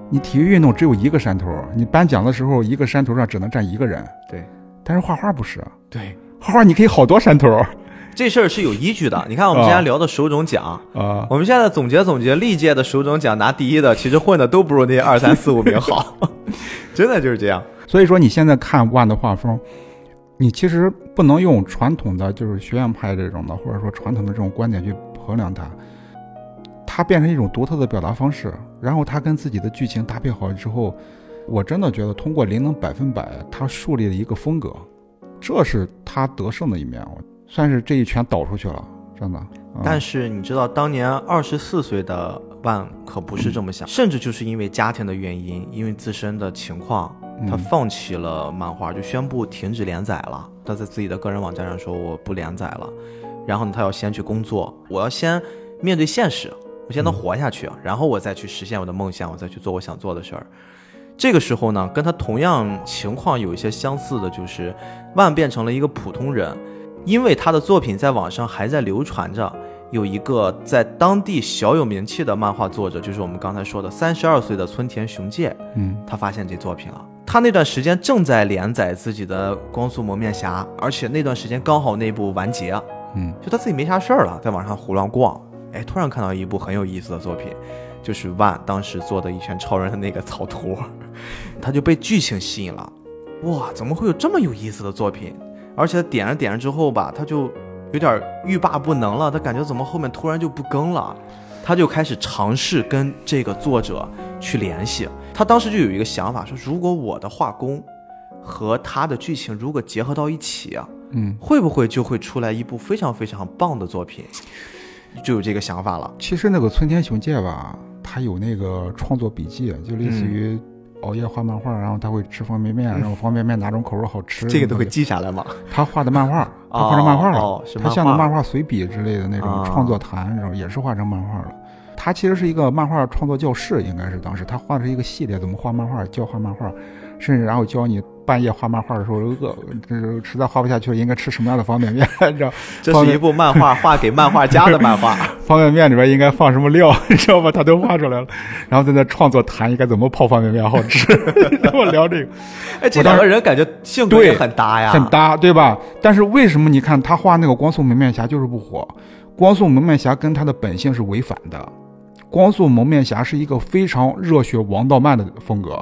Speaker 2: 你体育运动只有一个山头，你颁奖的时候一个山头上只能站一个人。
Speaker 1: 对，
Speaker 2: 但是画画不是啊，
Speaker 1: 对，
Speaker 2: 画画你可以好多山头。
Speaker 1: 这事儿是有依据的。你看，我们之前聊的手冢奖
Speaker 2: 啊，
Speaker 1: 我们现在总结总结，历届的手冢奖拿第一的，其实混的都不如那些二三四五名好，真的就是这样。
Speaker 2: 所以说，你现在看万的画风，你其实不能用传统的就是学院派这种的，或者说传统的这种观点去衡量它。它变成一种独特的表达方式，然后它跟自己的剧情搭配好之后，我真的觉得通过灵能百分百，他树立了一个风格，这是他得胜的一面。算是这一拳倒出去了，真的。
Speaker 1: 但是你知道，当年二十四岁的万可不是这么想，甚至就是因为家庭的原因，因为自身的情况，他放弃了漫画，就宣布停止连载了。他在自己的个人网站上说：“我不连载了。”然后呢，他要先去工作，我要先面对现实，我先能活下去，然后我再去实现我的梦想，我再去做我想做的事儿。这个时候呢，跟他同样情况有一些相似的，就是万变成了一个普通人。因为他的作品在网上还在流传着，有一个在当地小有名气的漫画作者，就是我们刚才说的三十二岁的村田雄介。
Speaker 2: 嗯，
Speaker 1: 他发现这作品了。他那段时间正在连载自己的《光速蒙面侠》，而且那段时间刚好那部完结。
Speaker 2: 嗯，
Speaker 1: 就他自己没啥事儿了，在网上胡乱逛，哎，突然看到一部很有意思的作品，就是万当时做的一拳超人的那个草图，他就被剧情吸引了。哇，怎么会有这么有意思的作品？而且点着点着之后吧，他就有点欲罢不能了。他感觉怎么后面突然就不更了，他就开始尝试跟这个作者去联系。他当时就有一个想法，说如果我的画工和他的剧情如果结合到一起啊，
Speaker 2: 嗯，
Speaker 1: 会不会就会出来一部非常非常棒的作品？就有这个想法了。
Speaker 2: 其实那个村田雄介吧，他有那个创作笔记，就类似于。熬夜画漫画，然后他会吃方便面，然后方便面哪种口味好吃，
Speaker 1: 这个都会记下来吗？
Speaker 2: 他画的漫画，他画成漫画
Speaker 1: 了，
Speaker 2: 他像个漫画随笔之类的那种创作谈，然后也是画成漫画了。他其实是一个漫画创作教室，应该是当时他画的是一个系列，怎么画漫画，教画漫画，甚至然后教你半夜画漫画的时候饿，这实在画不下去了，应该吃什么样的方便面，你知道？
Speaker 1: 这是一部漫画 画给漫画家的漫画。
Speaker 2: 方便面里边应该放什么料，你知道吧？他都画出来了，然后在那创作谈应该怎么泡方便面好吃，跟我聊这个。
Speaker 1: 哎，这两个人感觉性格也很搭呀，
Speaker 2: 很搭，对吧？但是为什么你看他画那个光速蒙面侠就是不火？光速蒙面侠跟他的本性是违反的。光速蒙面侠是一个非常热血王道漫的风格，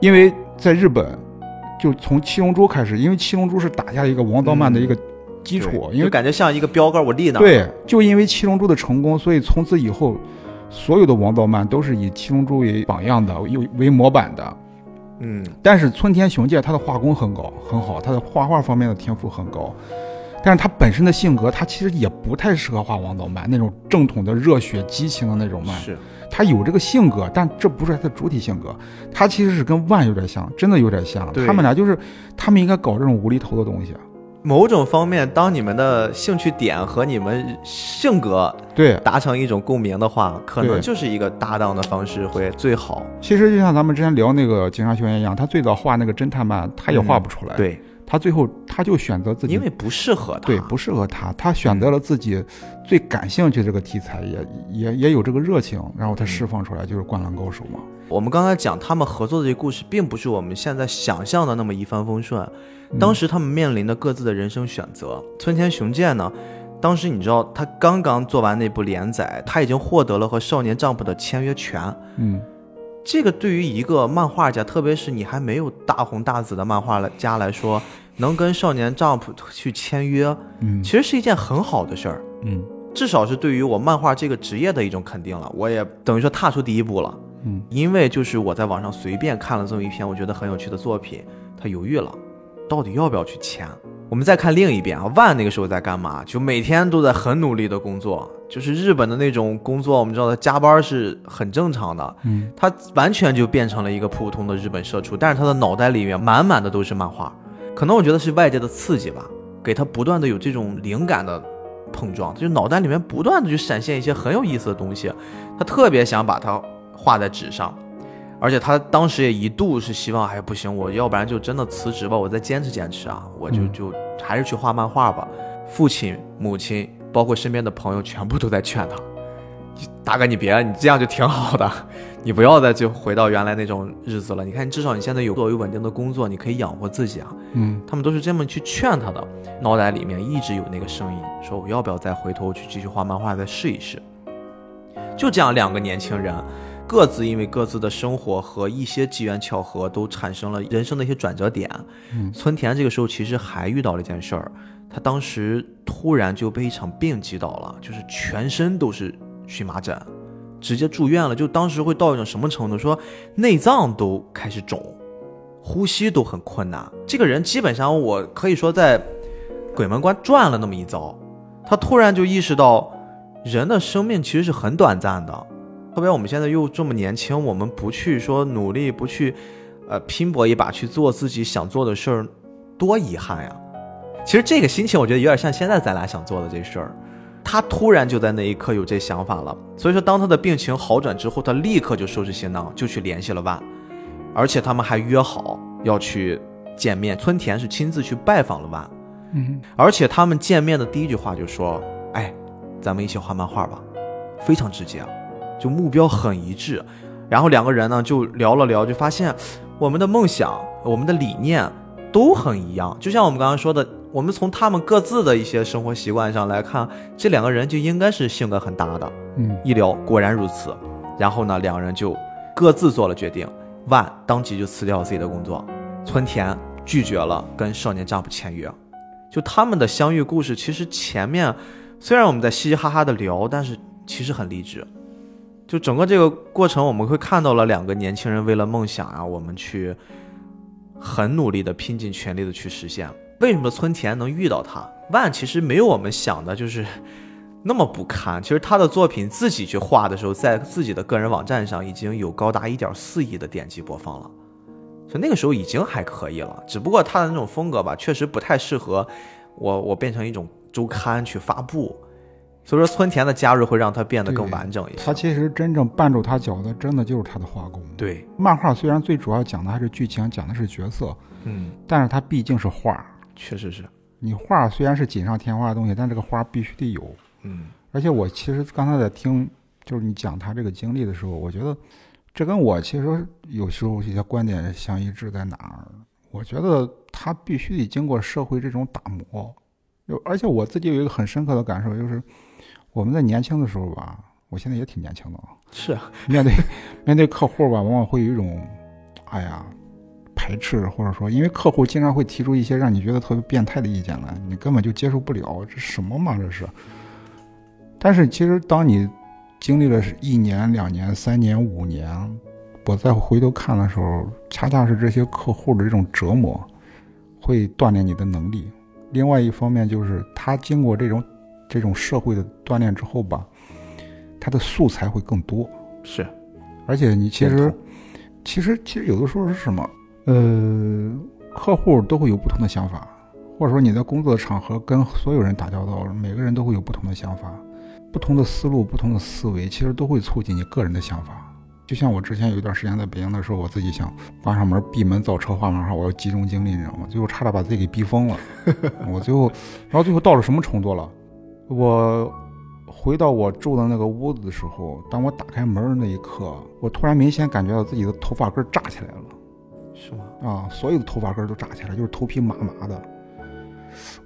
Speaker 2: 因为在日本，就从七龙珠开始，因为七龙珠是打下一个王道漫的一个基础，因为
Speaker 1: 感觉像一个标杆，我立那。
Speaker 2: 对，就因为七龙珠的成功，所以从此以后，所有的王道漫都是以七龙珠为榜样的，又为模板的。
Speaker 1: 嗯，
Speaker 2: 但是村田雄介他的画工很高，很好，他的画画方面的天赋很高。但是他本身的性格，他其实也不太适合画王道漫那种正统的热血激情的那种漫。
Speaker 1: 是，
Speaker 2: 他有这个性格，但这不是他的主体性格。他其实是跟万有点像，真的有点像。他们俩就是，他们应该搞这种无厘头的东西。
Speaker 1: 某种方面，当你们的兴趣点和你们性格
Speaker 2: 对
Speaker 1: 达成一种共鸣的话，可能就是一个搭档的方式会最好。
Speaker 2: 其实就像咱们之前聊那个《警察学院》一样，他最早画那个侦探漫，他也画不出来。
Speaker 1: 对。
Speaker 2: 他最后他就选择自己，
Speaker 1: 因为不适合他，
Speaker 2: 对，不适合他，他选择了自己最感兴趣这个题材，也也也有这个热情，然后他释放出来就是《灌篮高手》嘛。
Speaker 1: 我们刚才讲他们合作的这个故事，并不是我们现在想象的那么一帆风顺，当时他们面临的各自的人生选择。村田雄介呢，当时你知道他刚刚做完那部连载，他已经获得了和少年 Jump 的签约权，
Speaker 2: 嗯。
Speaker 1: 这个对于一个漫画家，特别是你还没有大红大紫的漫画家来说，能跟少年 Jump 去签约，
Speaker 2: 嗯，
Speaker 1: 其实是一件很好的事儿，
Speaker 2: 嗯，
Speaker 1: 至少是对于我漫画这个职业的一种肯定了。我也等于说踏出第一步了，
Speaker 2: 嗯，
Speaker 1: 因为就是我在网上随便看了这么一篇我觉得很有趣的作品，他犹豫了，到底要不要去签？我们再看另一边啊，万那个时候在干嘛？就每天都在很努力的工作，就是日本的那种工作，我们知道他加班是很正常的。
Speaker 2: 嗯，
Speaker 1: 他完全就变成了一个普通的日本社畜，但是他的脑袋里面满满的都是漫画。可能我觉得是外界的刺激吧，给他不断的有这种灵感的碰撞，就脑袋里面不断的去闪现一些很有意思的东西，他特别想把它画在纸上。而且他当时也一度是希望，哎，不行，我要不然就真的辞职吧，我再坚持坚持啊，我就就还是去画漫画吧。父亲、母亲，包括身边的朋友，全部都在劝他，大哥，你别，你这样就挺好的，你不要再就回到原来那种日子了。你看，至少你现在有作为稳定的工作，你可以养活自己啊。
Speaker 2: 嗯，
Speaker 1: 他们都是这么去劝他的，脑袋里面一直有那个声音，说我要不要再回头去继续画漫画，再试一试。就这样，两个年轻人。各自因为各自的生活和一些机缘巧合，都产生了人生的一些转折点。
Speaker 2: 嗯，
Speaker 1: 村田这个时候其实还遇到了一件事儿，他当时突然就被一场病击倒了，就是全身都是荨麻疹，直接住院了。就当时会到一种什么程度，说内脏都开始肿，呼吸都很困难。这个人基本上我可以说在鬼门关转了那么一遭，他突然就意识到，人的生命其实是很短暂的。特别我们现在又这么年轻，我们不去说努力，不去，呃，拼搏一把去做自己想做的事儿，多遗憾呀！其实这个心情，我觉得有点像现在咱俩想做的这事儿。他突然就在那一刻有这想法了，所以说当他的病情好转之后，他立刻就收拾行囊，就去联系了万，而且他们还约好要去见面。村田是亲自去拜访了万，
Speaker 2: 嗯，
Speaker 1: 而且他们见面的第一句话就说：“哎，咱们一起画漫画吧。”非常直接。就目标很一致，然后两个人呢就聊了聊，就发现我们的梦想、我们的理念都很一样。就像我们刚刚说的，我们从他们各自的一些生活习惯上来看，这两个人就应该是性格很搭的。
Speaker 2: 嗯，
Speaker 1: 一聊果然如此。然后呢，两个人就各自做了决定。万当即就辞掉了自己的工作，村田拒绝了跟少年 Jump 签约。就他们的相遇故事，其实前面虽然我们在嘻嘻哈哈的聊，但是其实很励志。就整个这个过程，我们会看到了两个年轻人为了梦想啊，我们去很努力的拼尽全力的去实现。为什么村田能遇到他？万其实没有我们想的，就是那么不堪。其实他的作品自己去画的时候，在自己的个人网站上已经有高达一点四亿的点击播放了，所以那个时候已经还可以了。只不过他的那种风格吧，确实不太适合我，我变成一种周刊去发布。所以说村田的加入会让它变得更完整一些。
Speaker 2: 他其实真正绊住他脚的，真的就是他的画工。
Speaker 1: 对，
Speaker 2: 漫画虽然最主要讲的还是剧情，讲的是角色，
Speaker 1: 嗯，
Speaker 2: 但是它毕竟是画。
Speaker 1: 确实是，
Speaker 2: 你画虽然是锦上添花的东西，但这个花必须得有。
Speaker 1: 嗯
Speaker 2: 而且我其实刚才在听，就是你讲他这个经历的时候，我觉得这跟我其实有时候一些观点相一致在哪儿？我觉得他必须得经过社会这种打磨。有，而且我自己有一个很深刻的感受，就是我们在年轻的时候吧，我现在也挺年轻的啊，
Speaker 1: 是啊，
Speaker 2: 面对 面对客户吧，往往会有一种，哎呀，排斥，或者说，因为客户经常会提出一些让你觉得特别变态的意见来，你根本就接受不了，这什么嘛这是？但是其实当你经历了一年、两年、三年、五年，我再回头看的时候，恰恰是这些客户的这种折磨，会锻炼你的能力。另外一方面就是他经过这种这种社会的锻炼之后吧，他的素材会更多。
Speaker 1: 是，
Speaker 2: 而且你其实，其实其实有的时候是什么？呃，客户都会有不同的想法，或者说你在工作的场合跟所有人打交道，每个人都会有不同的想法，不同的思路、不同的思维，其实都会促进你个人的想法。就像我之前有一段时间在北京的时候，我自己想关上门闭门造车画漫画，我要集中精力，你知道吗？最后差点把自己给逼疯了。我最后，然后最后到了什么程度了？我回到我住的那个屋子的时候，当我打开门的那一刻，我突然明显感觉到自己的头发根儿炸起来了。
Speaker 1: 是吗？
Speaker 2: 啊，所有的头发根儿都炸起来，就是头皮麻麻的。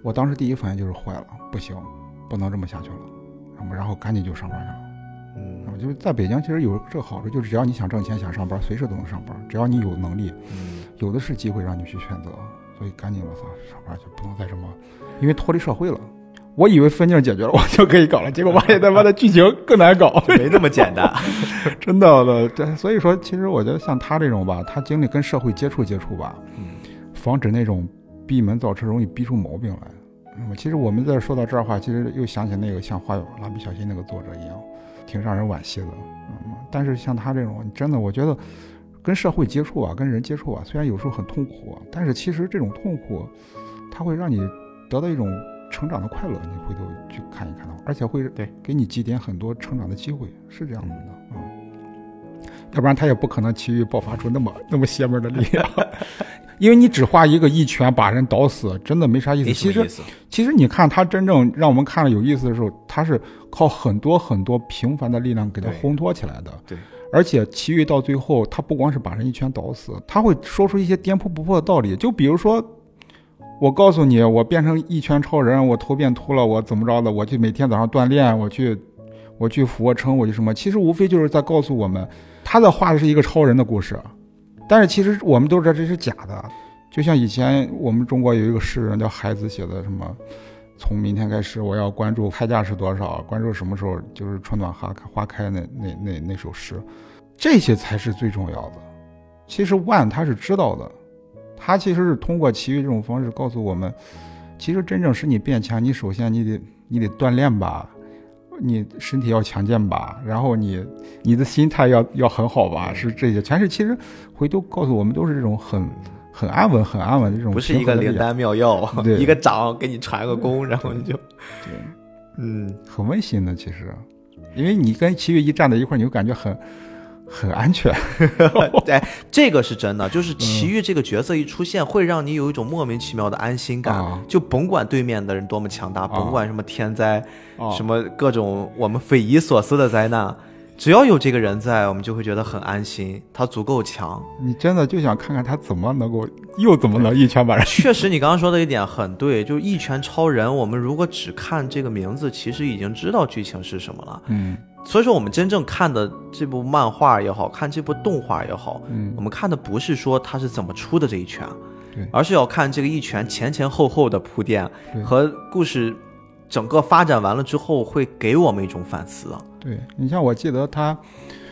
Speaker 2: 我当时第一反应就是坏了，不行，不能这么下去了，然后然后赶紧就上班去了。
Speaker 1: 嗯
Speaker 2: 啊，就是在北京，其实有这个好处，就是只要你想挣钱、想上班，随时都能上班，只要你有能力，
Speaker 1: 嗯，
Speaker 2: 有的是机会让你去选择。所以赶紧我操，上班就不能再这么，因为脱离社会了。我以为分镜解决了，我就可以搞了，结果发现他妈的剧情更难搞。
Speaker 1: 没那么简单。
Speaker 2: 真的的，对，所以说，其实我觉得像他这种吧，他经历跟社会接触接触吧，
Speaker 1: 嗯
Speaker 2: 防止那种闭门造车容易逼出毛病来。那么，其实我们在说到这儿的话，其实又想起那个像《花蜡笔小新》那个作者一样，挺让人惋惜的。嗯，但是像他这种，真的，我觉得跟社会接触啊，跟人接触啊，虽然有时候很痛苦啊，但是其实这种痛苦，它会让你得到一种成长的快乐。你回头去看一看的话，而且会
Speaker 1: 对
Speaker 2: 给你积点很多成长的机会，是这样子的。嗯。要不然他也不可能奇遇爆发出那么那么邪门的力量，因为你只画一个一拳把人倒死，真的没啥意思。其实。其实你看他真正让我们看了有意思的时候，他是靠很多很多平凡的力量给他烘托起来的。
Speaker 1: 对，
Speaker 2: 而且奇遇到最后，他不光是把人一拳倒死，他会说出一些颠扑不破的道理。就比如说，我告诉你，我变成一拳超人，我头变秃了，我怎么着的？我去每天早上锻炼，我去我去俯卧撑，我去什么？其实无非就是在告诉我们，他在画的是一个超人的故事，但是其实我们都知道这是假的。就像以前我们中国有一个诗人叫海子写的什么，从明天开始我要关注开价是多少，关注什么时候就是春暖花开花开那那那那首诗，这些才是最重要的。其实万他是知道的，他其实是通过奇遇这种方式告诉我们，其实真正使你变强，你首先你得你得锻炼吧，你身体要强健吧，然后你你的心态要要很好吧，是这些，全是其实回头告诉我们都是这种很很安稳、很安稳的这种
Speaker 1: 不是一个灵丹妙药，
Speaker 2: 对。
Speaker 1: 一个掌给你传个功，然后你就，
Speaker 2: 对。
Speaker 1: 嗯，
Speaker 2: 很温馨的，其实，因为你跟奇遇一站在一块儿，你就感觉很很安全。
Speaker 1: 对，这个是真的，就是奇遇这个角色一出现，会让你有一种莫名其妙的安心感。
Speaker 2: 啊
Speaker 1: 就甭管对面的人多么强大，甭管什么天灾，
Speaker 2: 啊
Speaker 1: 什么各种我们匪夷所思的灾难，只要有这个人在，我们就会觉得很安心，他足够强。
Speaker 2: 你真的就想看看他怎么能够，又怎么能一拳把人
Speaker 1: 确实，你刚刚说的一点很对，就是一拳超人。我们如果只看这个名字，其实已经知道剧情是什么了。
Speaker 2: 嗯
Speaker 1: 所以说，我们真正看的这部漫画也好看这部动画也好，
Speaker 2: 嗯。
Speaker 1: 我们看的不是说他是怎么出的这一拳，
Speaker 2: 对。
Speaker 1: 而是要看这个一拳前前后后的铺垫
Speaker 2: 对。
Speaker 1: 和故事整个发展完了之后，会给我们一种反思。
Speaker 2: 对你像我记得他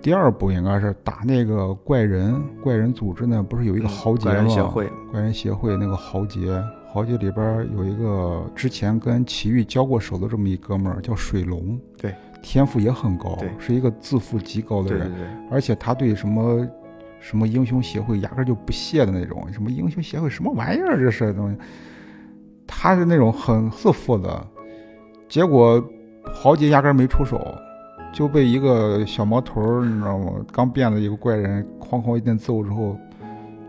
Speaker 2: 第二部应该是打那个怪人怪人组织呢，不是有一个豪杰
Speaker 1: 怪人
Speaker 2: 吗？
Speaker 1: 协会，
Speaker 2: 怪人协会那个豪杰，豪杰里边有一个之前跟奇遇交过手的这么一哥们儿，叫水龙，
Speaker 1: 对，
Speaker 2: 天赋也很高，是一个自负极高的人，
Speaker 1: 对对对，
Speaker 2: 而且他对什么什么英雄协会压根儿就不屑的那种，什么英雄协会什么玩意儿这是东西，他是那种很自负的，结果豪杰压根儿没出手，就被一个小毛头儿，你知道吗？刚变的一个怪人，哐哐一顿揍之后，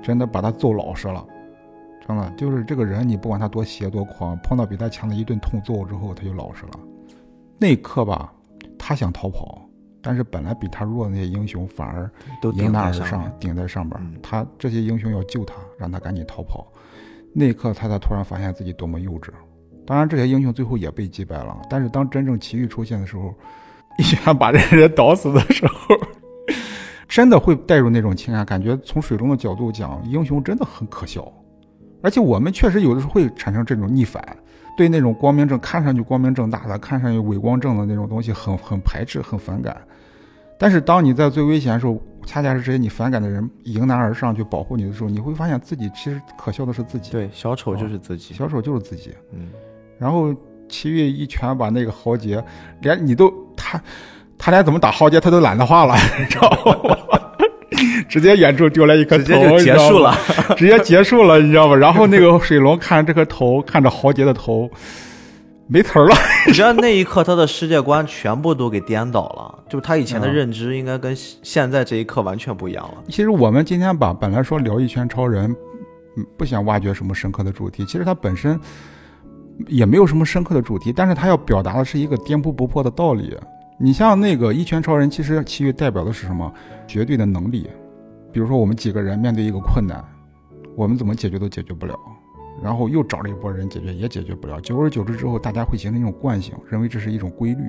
Speaker 2: 真的把他揍老实了。真的就是这个人，你不管他多邪多狂，碰到比他强的一顿痛揍之后，他就老实了。那一刻吧，他想逃跑，但是本来比他弱的那些英雄反而
Speaker 1: 都
Speaker 2: 迎难而上
Speaker 1: 顶在上
Speaker 2: 边
Speaker 1: 嗯。
Speaker 2: 他这些英雄要救他，让他赶紧逃跑。那一刻，他才突然发现自己多么幼稚。当然，这些英雄最后也被击败了。但是当真正奇遇出现的时候，一拳把这人倒死的时候，真的会带入那种情感，感觉从水中的角度讲，英雄真的很可笑。而且我们确实有的时候会产生这种逆反，对那种光明正看上去光明正大的、看上去伟光正的那种东西很很排斥、很反感。但是当你在最危险的时候，恰恰是这些你反感的人迎难而上去保护你的时候，你会发现自己其实可笑的是自己，
Speaker 1: 对，小丑就是自己。
Speaker 2: 小丑就是自己。
Speaker 1: 嗯，
Speaker 2: 然后齐豫一拳把那个豪杰，连你都他他连怎么打豪杰他都懒得画了，你知道吗？直接远处丢来一颗头，
Speaker 1: 直接就结束了。
Speaker 2: 直接结束了，你知道吗？然后那个水龙看着这颗头，看着豪杰的头，没词儿了。
Speaker 1: 你知道那一刻他的世界观全部都给颠倒了，就是他以前的
Speaker 2: 嗯
Speaker 1: 认知应该跟现在这一刻完全不一样了。
Speaker 2: 其实我们今天吧，本来说聊一拳超人，嗯，不想挖掘什么深刻的主题。其实它本身也没有什么深刻的主题，但是它要表达的是一个颠扑不破的道理。你像那个一拳超人，其实其余代表的是什么？绝对的能力。比如说我们几个人面对一个困难，我们怎么解决都解决不了，然后又找了一波人解决，也解决不了。久而久之之后，大家会形成一种惯性，认为这是一种规律，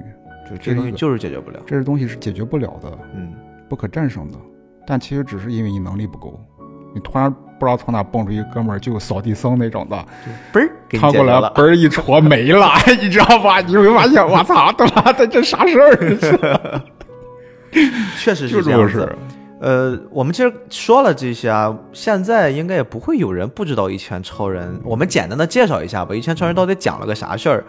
Speaker 1: 就
Speaker 2: 这
Speaker 1: 东西就是解决不了。
Speaker 2: 这些东西是解决不了的。
Speaker 1: 嗯，
Speaker 2: 不可战胜的，但其实只是因为你能力不够，你突然不知道从哪蹦出一个哥们儿，就扫地僧那种的，
Speaker 1: 嘣儿给
Speaker 2: 他过来
Speaker 1: 了。
Speaker 2: 嘣儿一戳没了，你知道吧？你会发现，我操，他妈的这啥事儿？
Speaker 1: 确实
Speaker 2: 就是这
Speaker 1: 这样
Speaker 2: 事。。
Speaker 1: 呃，我们其实说了这些啊，现在应该也不会有人不知道一拳超人。我们简单的介绍一下吧，一拳超人到底讲了个啥事儿？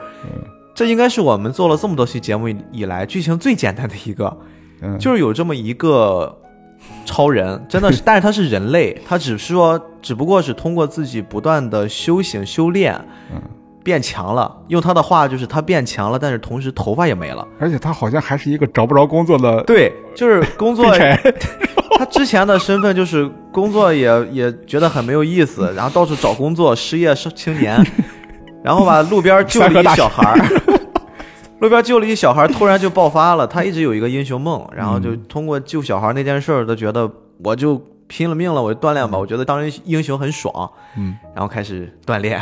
Speaker 1: 这应该是我们做了这么多期节目以以来剧情最简单的一个，
Speaker 2: 嗯，
Speaker 1: 就是有这么一个超人，真的是，但是他是人类，他只是说，只不过是通过自己不断的修行修炼，
Speaker 2: 嗯
Speaker 1: 变强了。用他的话就是他变强了，但是同时头发也没了。
Speaker 2: 而且他好像还是一个找不着工作的
Speaker 1: 对，就是工作。他之前的身份就是工作也 也觉得很没有意思，然后到处找工作，失业青年，然后吧路边救了一小孩儿，路边救了一小孩儿，突然就爆发了。他一直有一个英雄梦，然后就通过救小孩那件事儿，他觉得我就拼了命了，我就锻炼吧，我觉得当英雄很爽，
Speaker 2: 嗯，
Speaker 1: 然后开始锻炼，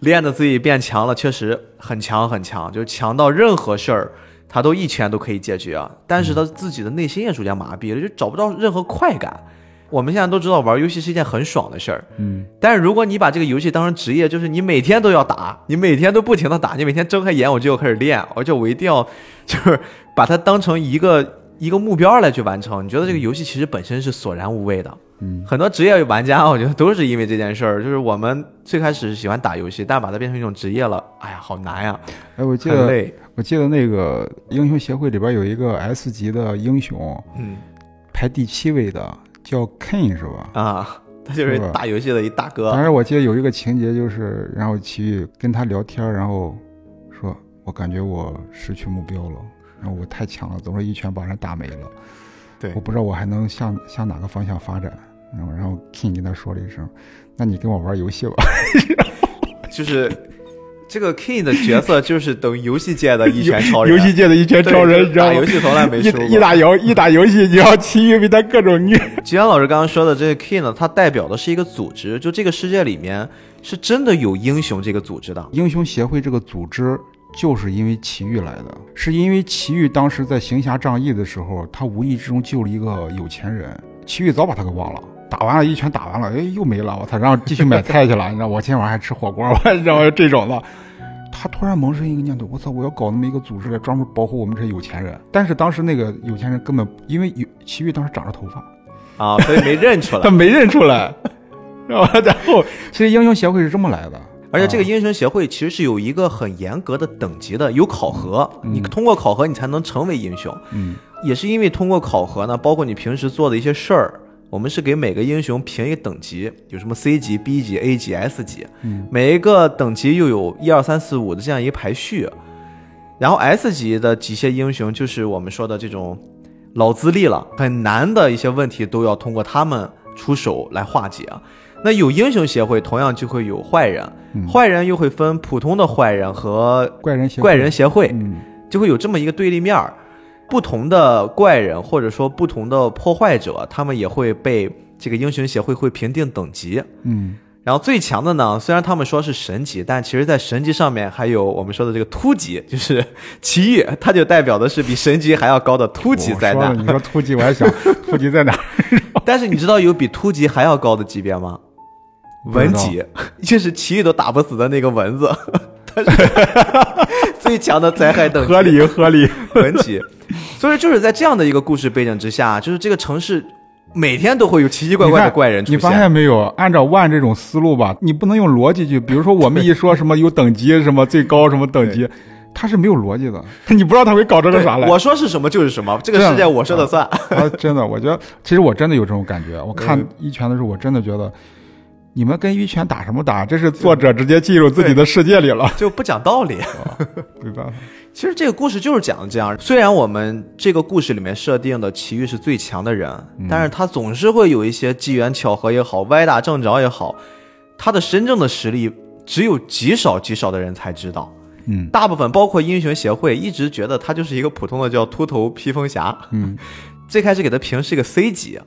Speaker 1: 练的自己变强了，确实很强很强，就强到任何事儿他都一拳都可以解决啊。但是他自己的内心也逐渐麻痹了，就找不到任何快感。我们现在都知道玩游戏是一件很爽的事儿，
Speaker 2: 嗯，
Speaker 1: 但是如果你把这个游戏当成职业，就是你每天都要打，你每天都不停的打，你每天睁开眼我就要开始练，而且我一定要 就是把它当成一个一个目标来去完成。你觉得这个游戏其实本身是索然无味的。
Speaker 2: 嗯，
Speaker 1: 很多职业玩家，我觉得都是因为这件事儿，就是我们最开始喜欢打游戏，但把它变成一种职业了，哎呀，好难呀，
Speaker 2: 哎，我记得
Speaker 1: 累。
Speaker 2: 我记得那个英雄协会里边有一个 S 级的英雄，
Speaker 1: 嗯
Speaker 2: 排第七位的叫 Ken 是吧？
Speaker 1: 啊，他就是打游戏的一大哥
Speaker 2: 当。时我记得有一个情节，就是然后奇遇跟他聊天，然后说：“我感觉我失去目标了，然后我太强了，总是一拳把人打没了。
Speaker 1: 对
Speaker 2: 我不知道我还能向向哪个方向发展。”然后然后 King 跟他说了一声：“那你跟我玩游戏吧。
Speaker 1: 就是这个 King 的角色，就是等于游戏界的一拳超人。
Speaker 2: 游戏界的一拳超人，你知道吗
Speaker 1: 打游？戏从来没
Speaker 2: 一
Speaker 1: 输过。
Speaker 2: 一打游一打游戏，你要其余被他各种虐。
Speaker 1: 吉安老师刚刚说的这个 King 呢，它代表的是一个组织，就这个世界里面是真的有英雄这个组织的。
Speaker 2: 英雄协会这个组织就是因为奇遇来的，是因为奇遇当时在行侠仗义的时候，他无意之中救了一个有钱人，奇遇早把他给忘了。打完了一拳打完了，哎，又没了，我操！然后继续买菜去了，你知道，我今天晚上还吃火锅，我你知道吗？这种的，他突然萌生一个念头，我操，我要搞那么一个组织来专门保护我们这些有钱人。但是当时那个有钱人根本因为有奇遇当时长着头发，
Speaker 1: 啊，所以没认出来
Speaker 2: 他。没认出来，然后然后其实英雄协会是这么来的，
Speaker 1: 而且这个
Speaker 2: 啊
Speaker 1: 英雄协会其实是有一个很严格的等级的，有考核，
Speaker 2: 嗯
Speaker 1: 你通过考核你才能成为英雄。
Speaker 2: 嗯
Speaker 1: 也是因为通过考核呢，包括你平时做的一些事儿，我们是给每个英雄评一个等级，有什么 C 级、B 级、A 级、S 级，
Speaker 2: 嗯
Speaker 1: 每一个等级又有一二三四五的这样一个排序。然后 S 级的机械英雄就是我们说的这种老资历了，很难的一些问题都要通过他们出手来化解。那有英雄协会，同样就会有坏人，坏人又会分普通的坏人和
Speaker 2: 怪人协
Speaker 1: 怪人协会，
Speaker 2: 嗯
Speaker 1: 就会有这么一个对立面儿。不同的怪人或者说不同的破坏者，他们也会被这个英雄协会会评定等级。
Speaker 2: 嗯
Speaker 1: 然后最强的呢，虽然他们说是神级，但其实在神级上面还有我们说的这个突级，就是奇遇，它就代表的是比神级还要高的突级灾难。
Speaker 2: 你说突级，我还想突级在哪儿？
Speaker 1: 但是你知道有比突级还要高的级别吗？
Speaker 2: 不知道
Speaker 1: 蚊级，就是奇遇都打不死的那个蚊子，它是 最强的灾害等级。
Speaker 2: 合理合理。
Speaker 1: 蚊级。所以就是在这样的一个故事背景之下，就是这个城市每天都会有奇奇怪怪的怪人出现。
Speaker 2: 你发现没有？按照万这种思路吧，你不能用逻辑去。比如说，我们一说什么有等级，什么最高什么等级，它是没有逻辑的。你不知道他会搞这个啥来。
Speaker 1: 我说是什么就是什么，这个世界我说的算。
Speaker 2: 啊，真的，我觉得其实我真的有这种感觉。我看
Speaker 1: 嗯
Speaker 2: 一拳的时候，我真的觉得，你们跟一拳打什么打？这是作者直接进入自己的世界里了，
Speaker 1: 就不讲道理。
Speaker 2: 没办法。
Speaker 1: 其实这个故事就是讲的这样。虽然我们这个故事里面设定的奇遇是最强的人，但是他总是会有一些机缘巧合也好，歪打正着也好，他的真正的实力只有极少极少的人才知道。
Speaker 2: 嗯
Speaker 1: 大部分包括英雄协会一直觉得他就是一个普通的叫秃头披风侠。
Speaker 2: 嗯，
Speaker 1: 最开始给他评是一个 C 级，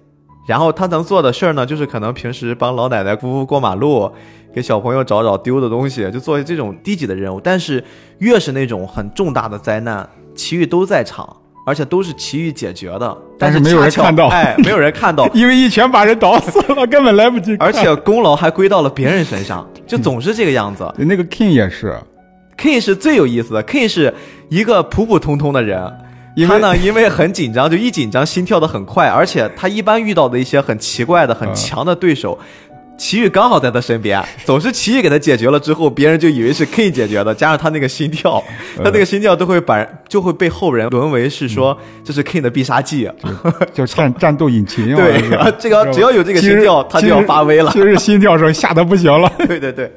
Speaker 1: 然后他能做的事儿呢，就是可能平时帮老奶奶姑姑过马路，给小朋友找找丢的东西，就做这种低级的任务。但是越是那种很重大的灾难，奇遇都在场，而且都是奇遇解决的，是
Speaker 2: 但是没有人看到
Speaker 1: 哎，没有人看到。
Speaker 2: 因为一拳把人打死了，根本来不及。
Speaker 1: 而且功劳还归到了别人身上，就总是这个样子。
Speaker 2: 那个 King 也是
Speaker 1: ，King 是最有意思的，King 是一个普普通通的人，
Speaker 2: 因为
Speaker 1: 他呢，因为很紧张，就一紧张心跳的很快，而且他一般遇到的一些很奇怪的、很强的对手，奇遇刚好在他身边，总是奇遇给他解决了之后，别人就以为是 King 解决的，加上他那个心跳，他那个心跳都会把就会被后人沦为是说这是 King 的必杀技。
Speaker 2: 叫战战斗引擎啊。
Speaker 1: 对这个只要有这个心跳他就要发威了
Speaker 2: 其实是心跳声吓得不行了。
Speaker 1: 对 对对，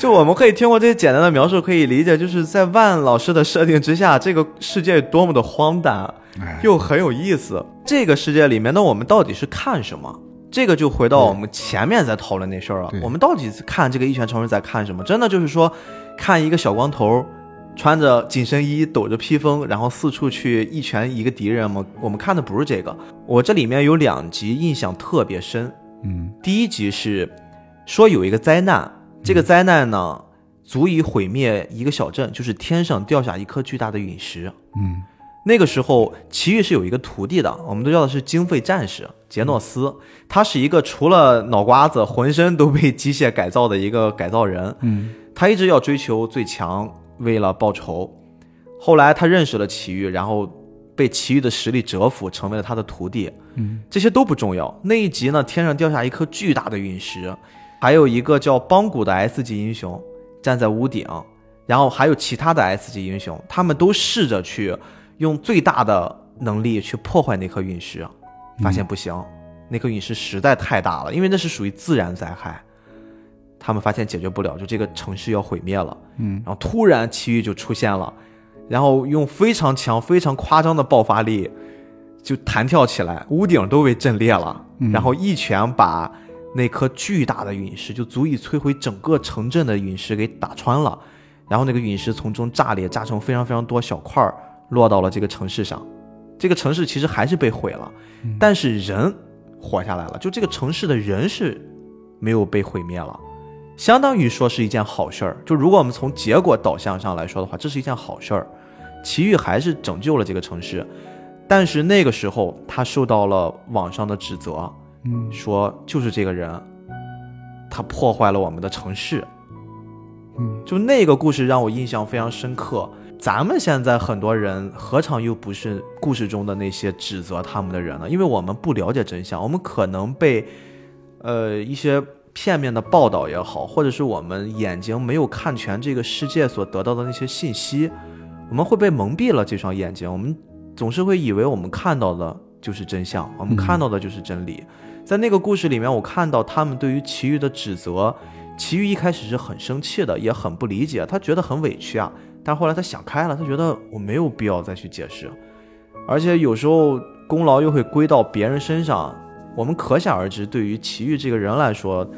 Speaker 1: 就我们可以通过这些简单的描述，可以理解，就是在万老师的设定之下，这个世界多么的荒诞，
Speaker 2: 哎
Speaker 1: 又很有意思。这个世界里面，那我们到底是看什么？这个就回到我们前面在讨论那事儿了。我们到底是看这个一拳超人在看什么？真的就是说，看一个小光头。穿着紧身衣，抖着披风，然后四处去一拳一个敌人吗？我们看的不是这个。我这里面有两集印象特别深，
Speaker 2: 嗯
Speaker 1: 第一集是说有一个灾难，这个灾难呢足以毁灭一个小镇，就是天上掉下一颗巨大的陨石。
Speaker 2: 嗯
Speaker 1: 那个时候，奇遇是有一个徒弟的，我们都叫他是经费战士杰诺斯。他是一个除了脑瓜子，浑身都被机械改造的一个改造人。
Speaker 2: 嗯
Speaker 1: 他一直要追求最强，为了报仇。后来他认识了奇遇，然后被奇遇的实力折服，成为了他的徒弟。
Speaker 2: 嗯
Speaker 1: 这些都不重要。那一集呢，天上掉下一颗巨大的陨石，还有一个叫邦古的 S 级英雄站在屋顶，然后还有其他的 S 级英雄，他们都试着去用最大的能力去破坏那颗陨石，发现不行，那颗陨石实在太大了，因为那是属于自然灾害。他们发现解决不了，就这个城市要毁灭了。
Speaker 2: 嗯
Speaker 1: 然后突然奇遇就出现了，然后用非常强、非常夸张的爆发力，就弹跳起来，屋顶都被震裂了，
Speaker 2: 嗯
Speaker 1: 然后一拳把那颗巨大的陨石，就足以摧毁整个城镇的陨石给打穿了，然后那个陨石从中炸裂，炸成非常非常多小块儿，落到了这个城市上。这个城市其实还是被毁了，但是人活下来了，就这个城市的人是没有被毁灭了。相当于说是一件好事儿。就如果我们从结果导向上来说的话，这是一件好事儿。奇遇还是拯救了这个城市，但是那个时候他受到了网上的指责，
Speaker 2: 嗯
Speaker 1: 说就是这个人，他破坏了我们的城市。
Speaker 2: 嗯，
Speaker 1: 就那个故事让我印象非常深刻。咱们现在很多人何尝又不是故事中的那些指责他们的人呢？因为我们不了解真相，我们可能被呃一些片面的报道也好，或者是我们眼睛没有看全这个世界所得到的那些信息，我们会被蒙蔽了这双眼睛。我们总是会以为我们看到的就是真相，我们看到的就是真理。在那个故事里面，我看到他们对于奇遇的指责，奇遇一开始是很生气的，也很不理解，他觉得很委屈啊。但后来他想开了，他觉得我没有必要再去解释，而且有时候功劳又会归到别人身上。我们可想而知，对于齐豫这个人来说，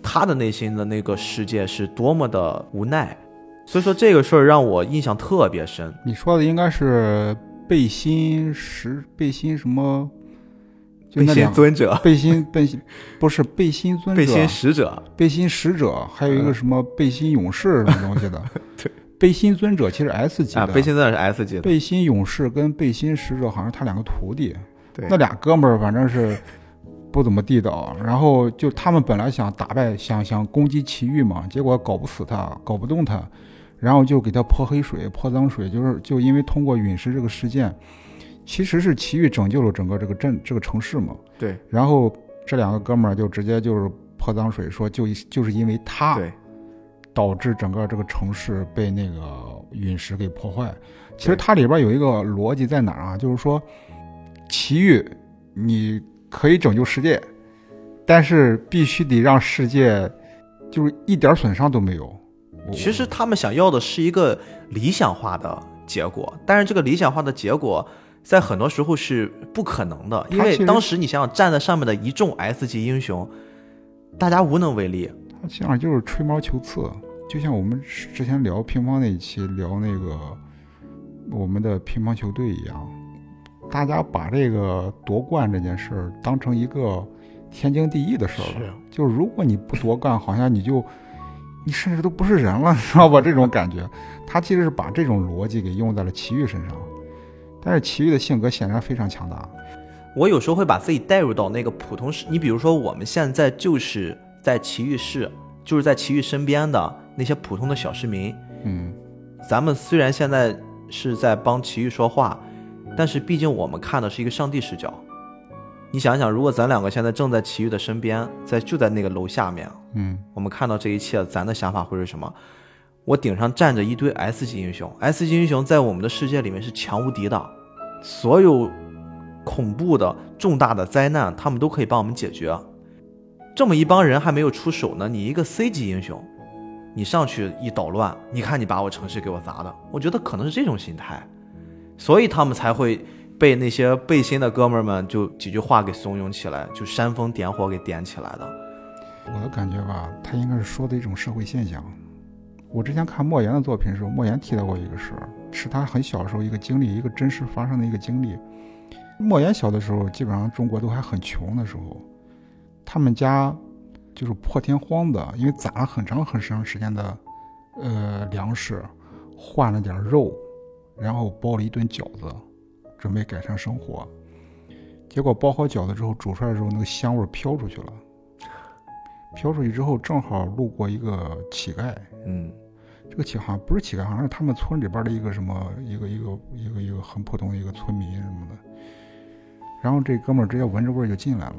Speaker 1: 他的内心的那个世界是多么的无奈。所以说这个事儿让我印象特别深。
Speaker 2: 你说的应该是背心十背心什么？就
Speaker 1: 背心尊者、
Speaker 2: 背心背心不是背心尊者，
Speaker 1: 背心使者，
Speaker 2: 背心使者，还有一个什么背心勇士什么东西的。
Speaker 1: 对，
Speaker 2: 背心尊者其实 S 级的，
Speaker 1: 啊，背心尊者是 S 级的。
Speaker 2: 背心勇士跟背心使者好像是他两个徒弟。
Speaker 1: 对
Speaker 2: 那俩哥们儿反正是 不怎么地道。然后就他们本来想打败，想想攻击祁煜嘛，结果搞不死他，搞不动他，然后就给他泼黑水、泼脏水，就是就因为通过陨石这个事件，其实是奇遇拯救了整个这个镇这个城市嘛。
Speaker 1: 对
Speaker 2: 然后这两个哥们儿就直接就是泼脏水，说就就是因为他
Speaker 1: 对
Speaker 2: 导致整个这个城市被那个陨石给破坏。其实它里边有一个逻辑在哪儿啊？就是说，奇遇你可以拯救世界，但是必须得让世界就是一点损伤都没有。
Speaker 1: 其实他们想要的是一个理想化的结果，但是这个理想化的结果在很多时候是不可能的，因为当时你想想站在上面的一众 S 级英雄，大家无能为力。
Speaker 2: 它这样就是吹毛求疵，就像我们之前聊乒乓那一期聊那个我们的乒乓球队一样，大家把这个夺冠这件事儿当成一个天经地义的事儿了。就是如果你不夺冠，好像你就你甚至都不是人了，你知道吧？这种感觉，他其实是把这种逻辑给用在了奇遇身上，但是齐豫的性格显然非常强大。
Speaker 1: 我有时候会把自己带入到那个普通市，你比如说我们现在就是在奇遇市，就是在奇遇身边的那些普通的小市民，
Speaker 2: 嗯，
Speaker 1: 咱们虽然现在是在帮奇遇说话，但是毕竟我们看的是一个上帝视角。你想想，如果咱两个现在正在奇遇的身边，在就在那个楼下面，
Speaker 2: 嗯，
Speaker 1: 我们看到这一切，咱的想法会是什么？我顶上站着一堆 S 级英雄，S 级英雄在我们的世界里面是强无敌的，所有恐怖的重大的灾难，他们都可以帮我们解决。这么一帮人还没有出手呢，你一个 C 级英雄，你上去一捣乱，你看你把我城市给我砸的，我觉得可能是这种心态，所以他们才会被那些背心的哥们儿们就几句话给怂恿起来，就煽风点火给点起来的。
Speaker 2: 我的感觉吧，他应该是说的一种社会现象。我之前看莫言的作品的时候，莫言提到过一个事儿，是他很小的时候一个经历，一个真实发生的一个经历。莫言小的时候，基本上中国都还很穷的时候，他们家就是破天荒的，因为攒了很长很长时间的呃粮食，换了点肉，然后包了一顿饺子，准备改善生活。结果包好饺子之后，煮出来的时候，那个香味飘出去了。飘出去之后，正好路过一个乞丐，
Speaker 1: 嗯，
Speaker 2: 这个乞好像不是乞丐，好像是他们村里边的一个什么一个一个一个一个很普通的一个村民什么的。然后这哥们儿直接闻着味儿就进来了，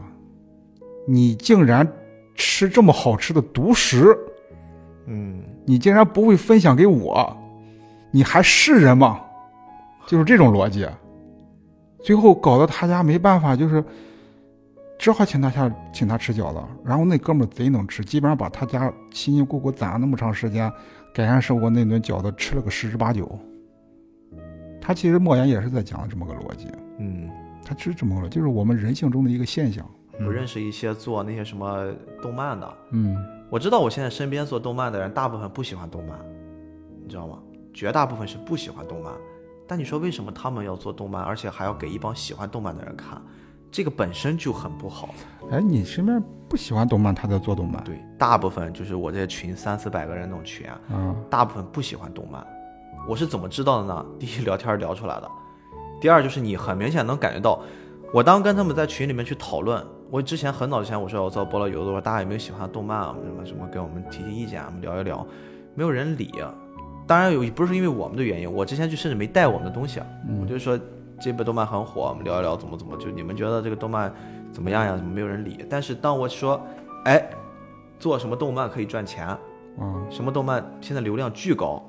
Speaker 2: 你竟然吃这么好吃的独食，
Speaker 1: 嗯，
Speaker 2: 你竟然不会分享给我，你还是人吗？就是这种逻辑。最后搞得他家没办法，就是只好请他下请他吃饺子。然后那哥们儿贼能吃，基本上把他家辛辛苦苦攒了那么长时间改善生活那顿饺子吃了个十之八九。他其实莫言也是在讲这么个逻辑，
Speaker 1: 嗯，
Speaker 2: 他是这么个，就是我们人性中的一个现象。
Speaker 1: 我认识一些做那些什么动漫的，
Speaker 2: 嗯
Speaker 1: 我知道我现在身边做动漫的人，大部分不喜欢动漫，你知道吗？绝大部分是不喜欢动漫。但你说为什么他们要做动漫，而且还要给一帮喜欢动漫的人看？这个本身就很不好。
Speaker 2: 哎，你身边不喜欢动漫，他在做动漫，
Speaker 1: 对，大部分就是我这群三四百个人那种群啊，
Speaker 2: 嗯，
Speaker 1: 大部分不喜欢动漫。我是怎么知道的呢？第一，聊天聊出来的；第二，就是你很明显能感觉到，我当跟他们在群里面去讨论，我之前很早之前我说要做菠萝油的，我说大家有没有喜欢的动漫啊？什么什么，给我们提提意见，我们聊一聊，没有人理。当然有，不是因为我们的原因，我之前就甚至没带我们的东西，我就说这部动漫很火，我们聊一聊怎么怎么，就你们觉得这个动漫怎么样呀？怎么没有人理？但是当我说，哎，做什么动漫可以赚钱？
Speaker 2: 嗯，
Speaker 1: 什么动漫现在流量巨高，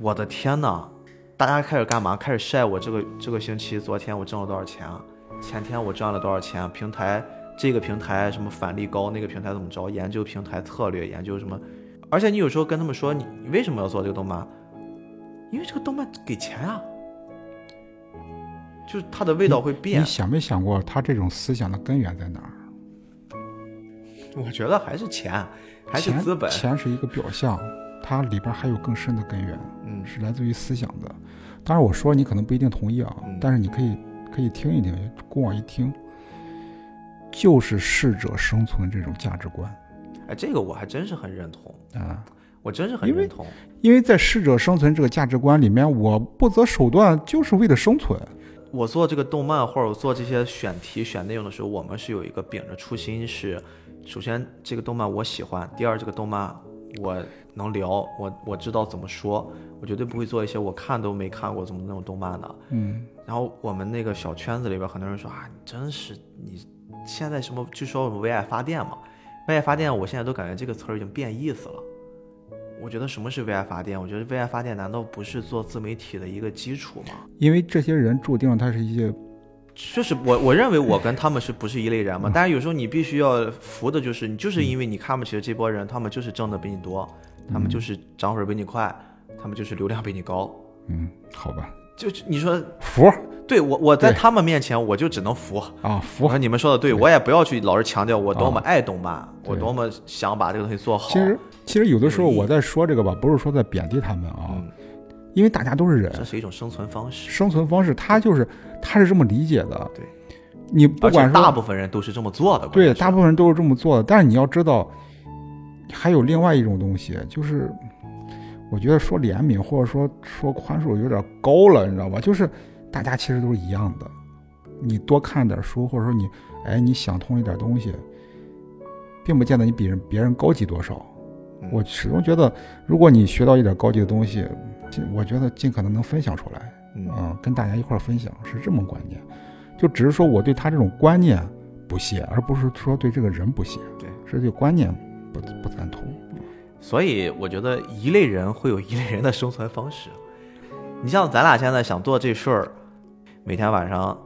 Speaker 1: 我的天呐！大家开始干嘛？开始晒我这个这个星期，昨天我挣了多少钱啊？前天我赚了多少钱啊？平台这个平台什么返利高，那个平台怎么着？研究平台策略，研究什么？而且你有时候跟他们说你你为什么要做这个动漫？因为这个动漫给钱啊，就是它的味道会变
Speaker 2: 你。想没想过他这种思想的根源在哪儿？
Speaker 1: 我觉得还是钱，还是资本。
Speaker 2: 钱是一个表象，它里边还有更深的根源，
Speaker 1: 嗯，
Speaker 2: 是来自于思想的。当然，我说你可能不一定同意啊，
Speaker 1: 嗯
Speaker 2: 但是你可以可以听一听，过往一听，就是适者生存这种价值观
Speaker 1: 哎，这个我还真是很认同，
Speaker 2: 啊。
Speaker 1: 我真是很认同。
Speaker 2: 因为在适者生存这个价值观里面，我不择手段就是为了生存。
Speaker 1: 我做这个动漫或者我做这些选题选内容的时候，我们是有一个秉着初心是，首先这个动漫我喜欢，第二这个动漫我能聊，我我知道怎么说，我绝对不会做一些我看都没看过怎么那种动漫的。
Speaker 2: 嗯，
Speaker 1: 然后我们那个小圈子里边很多人说啊，你真是你现在什么据说我们为爱发电嘛，为爱发电，我现在都感觉这个词儿已经变意思了。我觉得什么是为爱发电？我觉得为爱发电难道不是做自媒体的一个基础吗？
Speaker 2: 因为这些人注定他是一些
Speaker 1: 就是我我认为我跟他们是不是一类人嘛？但是有时候你必须要服的就是你就是因为你看不起的这波人，他们就是挣的比你多，他们就是涨粉比你快，他们就是流量比你高。
Speaker 2: 嗯，好吧，
Speaker 1: 就你说
Speaker 2: 服
Speaker 1: 对我我在他们面前我就只能服。
Speaker 2: 啊服
Speaker 1: 你们说的对，我也不要去老是强调我多么
Speaker 2: 啊
Speaker 1: 爱动漫，我多么想把这个东西做好。
Speaker 2: 其实其实有的时候我在说这个吧，不是说在贬低他们啊，
Speaker 1: 嗯，
Speaker 2: 因为大家都是人，
Speaker 1: 这是一种生存方式，
Speaker 2: 生存方式他就是他是这么理解的。
Speaker 1: 对，
Speaker 2: 你不管说
Speaker 1: 大部分人都是这么做的。
Speaker 2: 对，大部分人都是这么做的。但是你要知道，还有另外一种东西，就是我觉得说怜悯或者说说宽恕有点高了，你知道吧？就是大家其实都是一样的。你多看点书，或者说你哎你想通一点东西，并不见得你比人别人高级多少。
Speaker 1: 嗯
Speaker 2: 我始终觉得，如果你学到一点高级的东西，尽我觉得尽可能能分享出来。
Speaker 1: 嗯
Speaker 2: 嗯，跟大家一块儿分享是这么观念，就只是说我对他这种观念不屑，而不是说对这个人不屑，
Speaker 1: 对，
Speaker 2: 是对观念不不赞同。
Speaker 1: 所以我觉得一类人会有一类人的生存方式。你像咱俩现在想做这事儿，每天晚上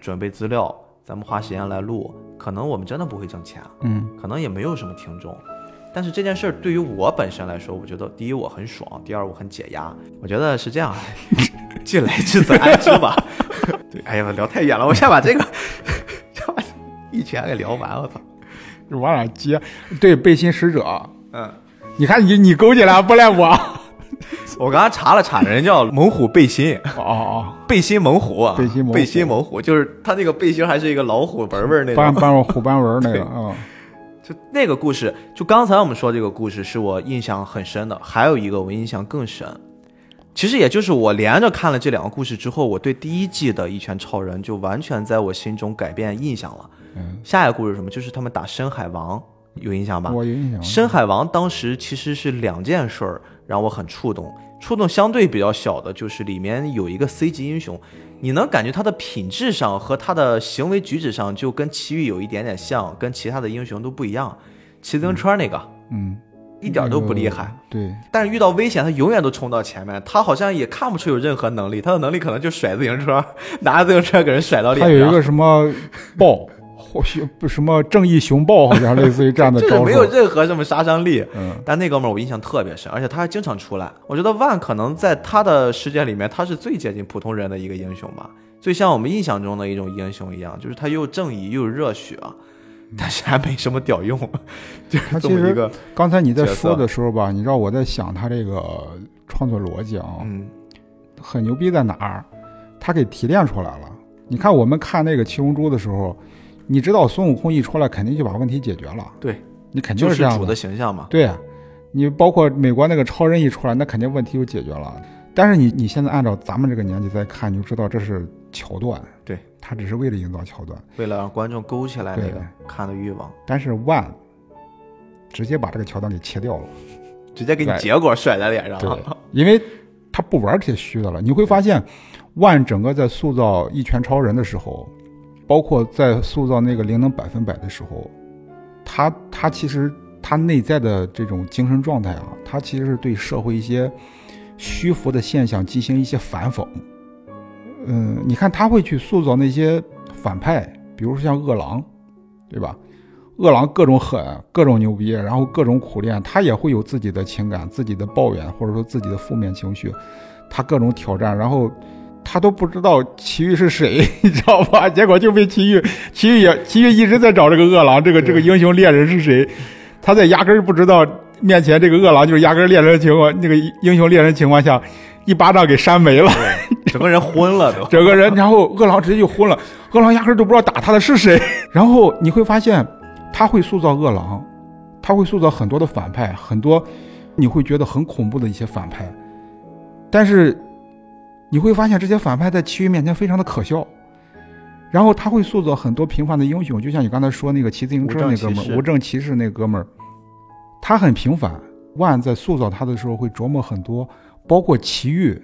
Speaker 1: 准备资料，咱们花时间来录，可能我们真的不会挣钱，
Speaker 2: 嗯
Speaker 1: 可能也没有什么听众。但是这件事儿对于我本身来说，我觉得第一我很爽，第二我很解压。我觉得是这样，既来之则安之吧。对，哎呀，聊太远了，我先把这个 先把一拳给聊完。我操，
Speaker 2: 往哪接？对，背心使者，
Speaker 1: 嗯，
Speaker 2: 你看你你勾起来，不赖我。
Speaker 1: 我刚刚查了查，人叫猛虎背心。
Speaker 2: 哦哦
Speaker 1: 背心猛虎啊，
Speaker 2: 背心猛虎
Speaker 1: 背心猛虎，就是他那个背心还是一个老虎纹纹那
Speaker 2: 种，斑。斑纹虎斑纹那
Speaker 1: 对
Speaker 2: 个，嗯
Speaker 1: 就那个故事，就刚才我们说这个故事是我印象很深的，还有一个我印象更深。其实也就是我连着看了这两个故事之后，我对第一季的《一拳超人》就完全在我心中改变印象了。
Speaker 2: 嗯，
Speaker 1: 下一个故事是什么？就是他们打深海王，有印象吧？
Speaker 2: 我有印象。
Speaker 1: 深海王当时其实是两件事儿让我很触动，触动相对比较小的就是里面有一个 C 级英雄，你能感觉他的品质上和他的行为举止上就跟奇遇有一点点像，跟其他的英雄都不一样。骑自行车那个
Speaker 2: 嗯，
Speaker 1: 一点都不厉
Speaker 2: 那个
Speaker 1: 害，。
Speaker 2: 对，
Speaker 1: 但是遇到危险他永远都冲到前面，他好像也看不出有任何能力，他的能力可能就甩自行车，拿着自行车给人甩到脸上。
Speaker 2: 他有一个什么豹，或许不什么正义熊豹，好像类似于这样的招
Speaker 1: 就是没有。任何什么杀伤力。
Speaker 2: 嗯，
Speaker 1: 但那哥们儿我印象特别深，而且他还经常出来。我觉得万可能在他的世界里面，他是最接近普通人的一个英雄吧，最像我们印象中的一种英雄一样，就是他又正义又有热血，但是还没什么屌用，就是
Speaker 2: 他其实
Speaker 1: 这么一个，
Speaker 2: 刚才你在说的时候吧，你知道我在想他这个创作逻辑啊，
Speaker 1: 嗯
Speaker 2: 很牛逼在哪儿？他给提炼出来了。你看我们看那个七龙珠的时候，你知道孙悟空一出来，肯定就把问题解决了。
Speaker 1: 对，
Speaker 2: 你肯定
Speaker 1: 就是主
Speaker 2: 这样的
Speaker 1: 的形象嘛。
Speaker 2: 对啊，你包括美国那个超人一出来，那肯定问题就解决了。但是你你现在按照咱们这个年纪再看，你就知道这是桥段。
Speaker 1: 对，
Speaker 2: 他只是为了营造桥段。
Speaker 1: 为了让观众勾起来那个看的欲望，
Speaker 2: 但是万直接把这个桥段给切掉了。
Speaker 1: 直接给你结果甩在脸上。
Speaker 2: 了，因为他不玩这些虚的了。你会发现，万整个在塑造一拳超人的时候，包括在塑造那个灵能百分百的时候，他他其实他内在的这种精神状态啊，他其实是对社会一些虚浮的现象进行一些反讽。嗯，你看他会去塑造那些反派，比如说像饿狼，对吧？饿狼各种狠，各种牛逼，然后各种苦练，他也会有自己的情感、自己的抱怨，或者说自己的负面情绪。他各种挑战，然后他都不知道祁煜是谁，你知道吧？结果就被祁煜，祁煜也祁煜一直在找这个饿狼，这个这个英雄猎人是谁？他在压根儿不知道面前这个饿狼就是压根儿猎人的情况，那个英雄猎人情况下，一巴掌给扇没了，
Speaker 1: 整个人昏了都。
Speaker 2: 整个人，然后饿狼直接就昏了，饿狼压根儿都不知道打他的是谁。然后你会发现，他会塑造饿狼，他会塑造很多的反派，很多你会觉得很恐怖的一些反派，但是你会发现这些反派在祁煜面前非常的可笑。然后他会塑造很多平凡的英雄，就像你刚才说那个骑自行车那哥们儿，无证骑士那哥们儿，他很平凡。万在塑造他的时候会琢磨很多，包括祁煜，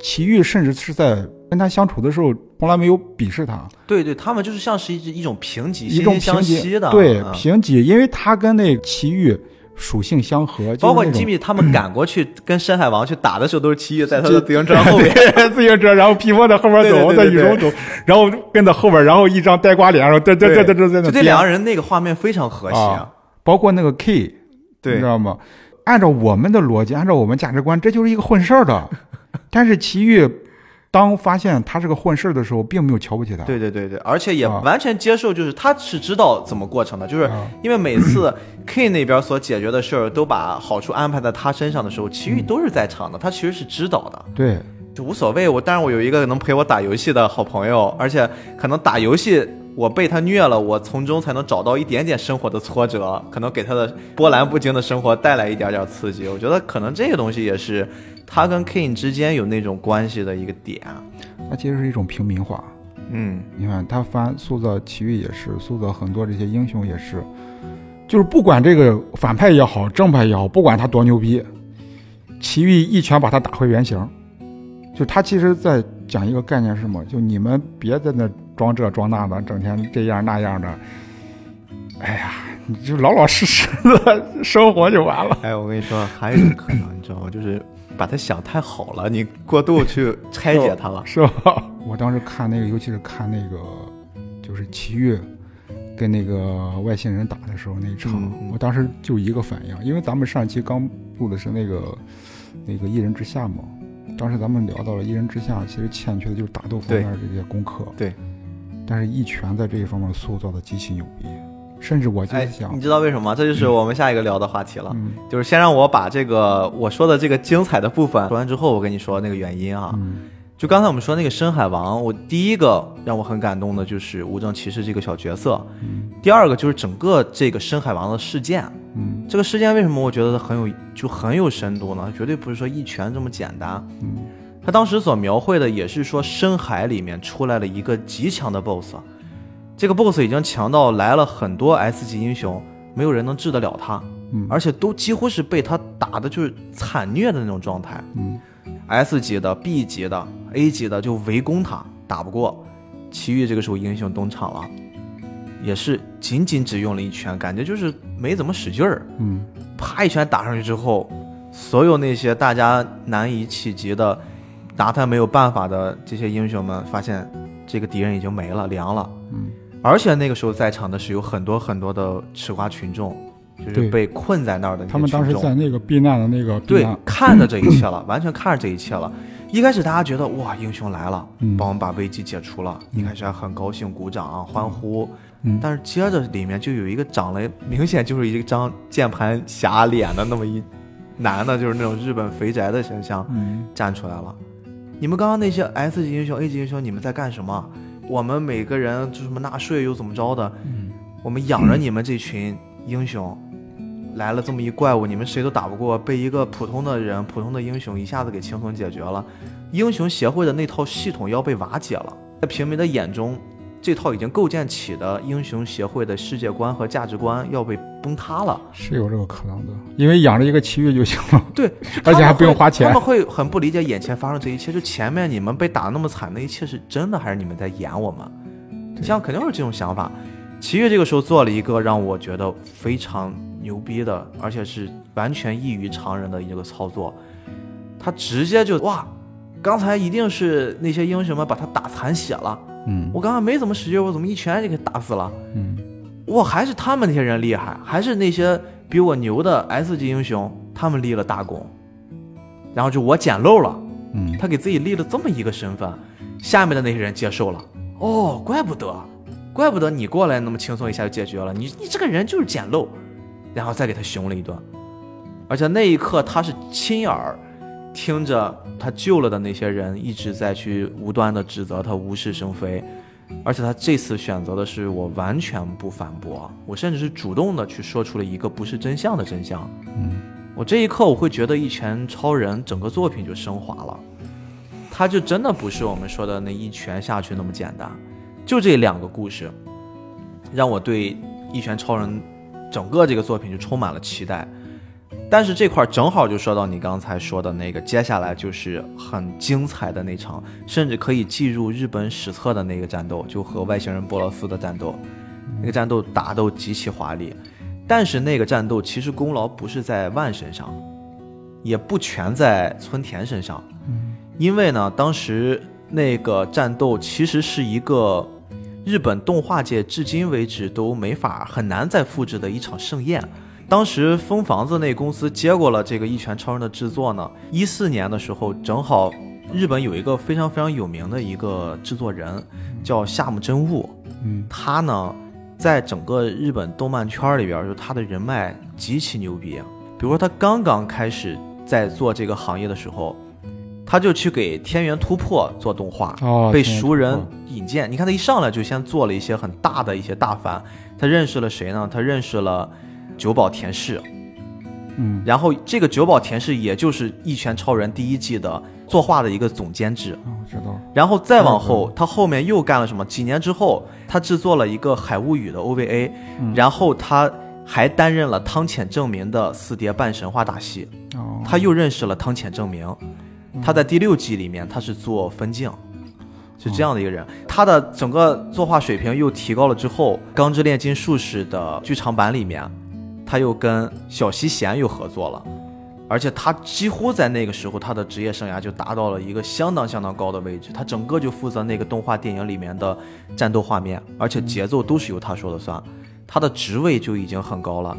Speaker 2: 祁煜甚至是在跟他相处的时候从来没有鄙视他。
Speaker 1: 对对，他们就是像是一一种平级，
Speaker 2: 一种平级
Speaker 1: 的，
Speaker 2: 对
Speaker 1: 嗯
Speaker 2: 平级，因为他跟那吉煜属性相合，
Speaker 1: 包括
Speaker 2: 就是那种
Speaker 1: 吉米他们赶过去跟深海王去打的时候，都是奇遇在他的自行车后面。
Speaker 2: 自行车，然后皮波在后边
Speaker 1: 对对
Speaker 2: 走，
Speaker 1: 对对对
Speaker 2: 在雨中走，然后跟在后边，然后一张呆瓜脸，然后嘚嘚嘚嘚嘚在那
Speaker 1: 就这两个人那个画面非常和谐。
Speaker 2: 啊包括那个 K，
Speaker 1: 对你
Speaker 2: 知道吗？按照我们的逻辑，按照我们价值观，这就是一个混事儿的。但是齐煜当发现他是个混事儿的时候，并没有瞧不起他。
Speaker 1: 对对对对，而且也
Speaker 2: 啊
Speaker 1: 完全接受，就是他是知道怎么过程的，就是
Speaker 2: 啊
Speaker 1: 因为每次 K 那边所解决的事儿都把好处安排在他身上的时候，其余都是在场的，他其实是知道的。
Speaker 2: 对
Speaker 1: 就无所谓。我当然我有一个能陪我打游戏的好朋友，而且可能打游戏我被他虐了，我从中才能找到一点点生活的挫折，可能给他的波澜不惊的生活带来一点点刺激。我觉得可能这个东西也是他跟 King 之间有那种关系的一个点。
Speaker 2: 它其实是一种平民化。
Speaker 1: 嗯，
Speaker 2: 你看他翻塑造奇遇也是，塑造很多这些英雄也是，就是不管这个反派也好，正派也好，不管他多牛逼，奇遇一拳把他打回原形。就他其实在讲一个概念是什么？就你们别在那装这装那的，整天这样那样的。哎呀，你就老老实实的生活就完了。
Speaker 1: 哎，我跟你说，还有一种可能，你知道吗？就是把他想太好了，你过度去拆解他了。
Speaker 2: 是吧？我当时看那个，尤其是看那个，就是齐豫跟那个外星人打的时候那一场，我当时就一个反应，因为咱们上期刚录的是那个那个一人之下嘛，当时咱们聊到了一人之下，其实欠缺的就是打斗方面的这些功课。
Speaker 1: 对。
Speaker 2: 但是一拳在这一方面塑造的极其牛逼，甚至我就
Speaker 1: 哎
Speaker 2: 想，，
Speaker 1: 你知道为什么吗？这就是我们下一个聊的话题了。
Speaker 2: 嗯
Speaker 1: 就是先让我把这个我说的这个精彩的部分说完之后，我跟你说那个原因啊。
Speaker 2: 嗯
Speaker 1: 就刚才我们说那个深海王，我第一个让我很感动的就是无证骑士这个小角色，
Speaker 2: 嗯
Speaker 1: 第二个就是整个这个深海王的事件。
Speaker 2: 嗯
Speaker 1: 这个事件为什么我觉得很有就很有深度呢？绝对不是说一拳这么简单。
Speaker 2: 嗯
Speaker 1: 他当时所描绘的也是说深海里面出来了一个极强的 BOSS，这个 BOSS 已经强到来了很多 S 级英雄，没有人能治得了他，
Speaker 2: 嗯
Speaker 1: 而且都几乎是被他打的就是惨虐的那种状态。
Speaker 2: 嗯
Speaker 1: S 级的、B 级的、A 级的就围攻他，打不过。奇遇这个时候英雄登场了，也是仅仅只用了一拳，感觉就是没怎么使劲儿，
Speaker 2: 嗯
Speaker 1: 啪一拳打上去之后，所有那些大家难以企及的、拿他没有办法的这些英雄们，发现这个敌人已经没了，凉了。
Speaker 2: 嗯
Speaker 1: 而且那个时候在场的是有很多很多的吃瓜群众，就是被困在那儿的那
Speaker 2: 他们当时在那个避难的那个
Speaker 1: 对，看着这一切了，完全看着这一切了。一开始大家觉得哇，英雄来了，
Speaker 2: 嗯
Speaker 1: 帮我们把危机解除了，一开始还很高兴，鼓掌欢呼。
Speaker 2: 嗯
Speaker 1: 但是接着里面就有一个长了明显就是一张键盘侠脸的那么一男的，就是那种日本肥宅的形象
Speaker 2: 嗯
Speaker 1: 站出来了。你们刚刚那些 S 级英雄、A 级英雄，你们在干什么？我们每个人就什么纳税又怎么着的？
Speaker 2: 嗯
Speaker 1: 我们养着你们这群英雄，来了这么一怪物，你们谁都打不过，被一个普通的人、普通的英雄一下子给轻松解决了。英雄协会的那套系统要被瓦解了，在平民的眼中，这套已经构建起的英雄协会的世界观和价值观要被崩塌了。
Speaker 2: 是有这个可能的，因为养着一个奇遇就行了。
Speaker 1: 对，
Speaker 2: 而且还不用花钱
Speaker 1: 他们会很不理解眼前发生这一切，就前面你们被打那么惨，那一切是真的还是你们在演我们？你像肯定是这种想法。奇遇这个时候做了一个让我觉得非常牛逼的，而且是完全异于常人的一个操作，他直接就哇，刚才一定是那些英雄们把他打残血了，
Speaker 2: 嗯
Speaker 1: 我刚刚没怎么使劲，我怎么一拳就给打死了？
Speaker 2: 嗯
Speaker 1: 哇，还是他们那些人厉害，还是那些比我牛的 S 级英雄，他们立了大功，然后就我捡漏了，
Speaker 2: 嗯，
Speaker 1: 他给自己立了这么一个身份，下面的那些人接受了。哦，怪不得，怪不得你过来那么轻松一下就解决了。你你这个人就是捡漏，然后再给他熊了一顿。而且那一刻他是亲耳听着他救了的那些人一直在去无端的指责他无事生非，而且他这次选择的是我完全不反驳，我甚至是主动的去说出了一个不是真相的真相。
Speaker 2: 嗯，
Speaker 1: 我这一刻我会觉得《一拳超人》整个作品就升华了，他就真的不是我们说的那一拳下去那么简单，就这两个故事，让我对《一拳超人》整个这个作品就充满了期待。但是这块正好就说到你刚才说的那个，接下来就是很精彩的那场，甚至可以记入日本史册的那个战斗，就和外星人波罗斯的战斗，那个战斗打斗极其华丽。但是那个战斗其实功劳不是在万身上，也不全在村田身上，因为呢，当时那个战斗其实是一个日本动画界至今为止都没法很难再复制的一场盛宴。当时风房子那公司接过了这个《一拳超人》的制作呢，一四年的时候，正好日本有一个非常非常有名的一个制作人，叫夏目真悟，
Speaker 2: 嗯，
Speaker 1: 他呢，在整个日本动漫圈里边，就他的人脉极其牛逼。比如说他刚刚开始在做这个行业的时候，他就去给天元突破做动画，
Speaker 2: 哦，
Speaker 1: 被熟人引荐。你看他一上来就先做了一些很大的一些大番，他认识了谁呢？他认识了久保田氏，
Speaker 2: 嗯，
Speaker 1: 然后这个久保田氏也就是《一拳超人》第一季的作画的一个总监制。
Speaker 2: 啊，我知道，
Speaker 1: 然后再往后，他后面又干了什么？几年之后，他制作了一个《海物语》的 OVA，、
Speaker 2: 嗯。
Speaker 1: 然后他还担任了汤浅证明的四叠半神话大戏。
Speaker 2: 哦，
Speaker 1: 他又认识了汤浅证明，他在第六季里面他是做分镜，是这样的一个人。他的整个作画水平又提高了之后，《钢之炼金术士》的剧场版里面，他又跟小西贤又合作了。而且他几乎在那个时候，他的职业生涯就达到了一个相当相当高的位置。他整个就负责那个动画电影里面的战斗画面，而且节奏都是由他说了算。他的职位就已经很高了，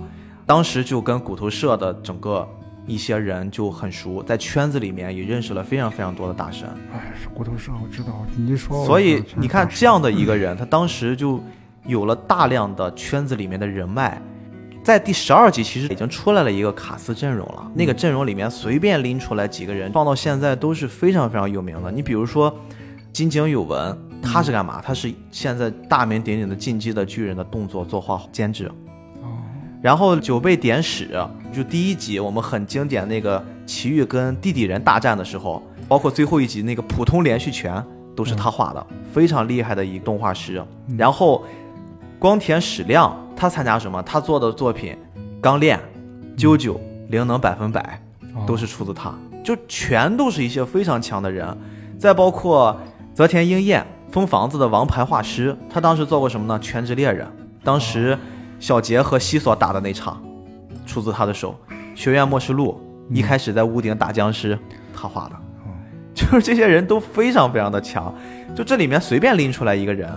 Speaker 1: 当时就跟骨头社的整个一些人就很熟，在圈子里面也认识了非常非常多的大神。
Speaker 2: 哎，是骨头社，我知道，你一说，
Speaker 1: 所以你看，这样的一个人，他当时就有了大量的圈子里面的人脉。在第十二集，其实已经出来了一个卡斯阵容了。那个阵容里面随便拎出来几个人，放到现在都是非常非常有名的。你比如说金井有文，他是干嘛？他是现在大名鼎鼎的《进击的巨人》的动作作画监制。
Speaker 2: 哦，
Speaker 1: 然后九倍典史，就第一集我们很经典那个奇遇跟地底人大战的时候，包括最后一集那个普通连续拳都是他画的，非常厉害的一个动画师。然后光田矢亮他参加什么？他做的作品《钢炼》《啾啾》《灵能百分百》
Speaker 2: 哦
Speaker 1: 都是出自他，就全都是一些非常强的人。再包括泽田英彦，封房子的王牌画师，他当时做过什么呢？《全职猎人》，当时小杰和西索打的那场，出自他的手。《学院末世录》一开始在屋顶打僵尸，他画的。就是这些人都非常非常的强，就这里面随便拎出来一个人，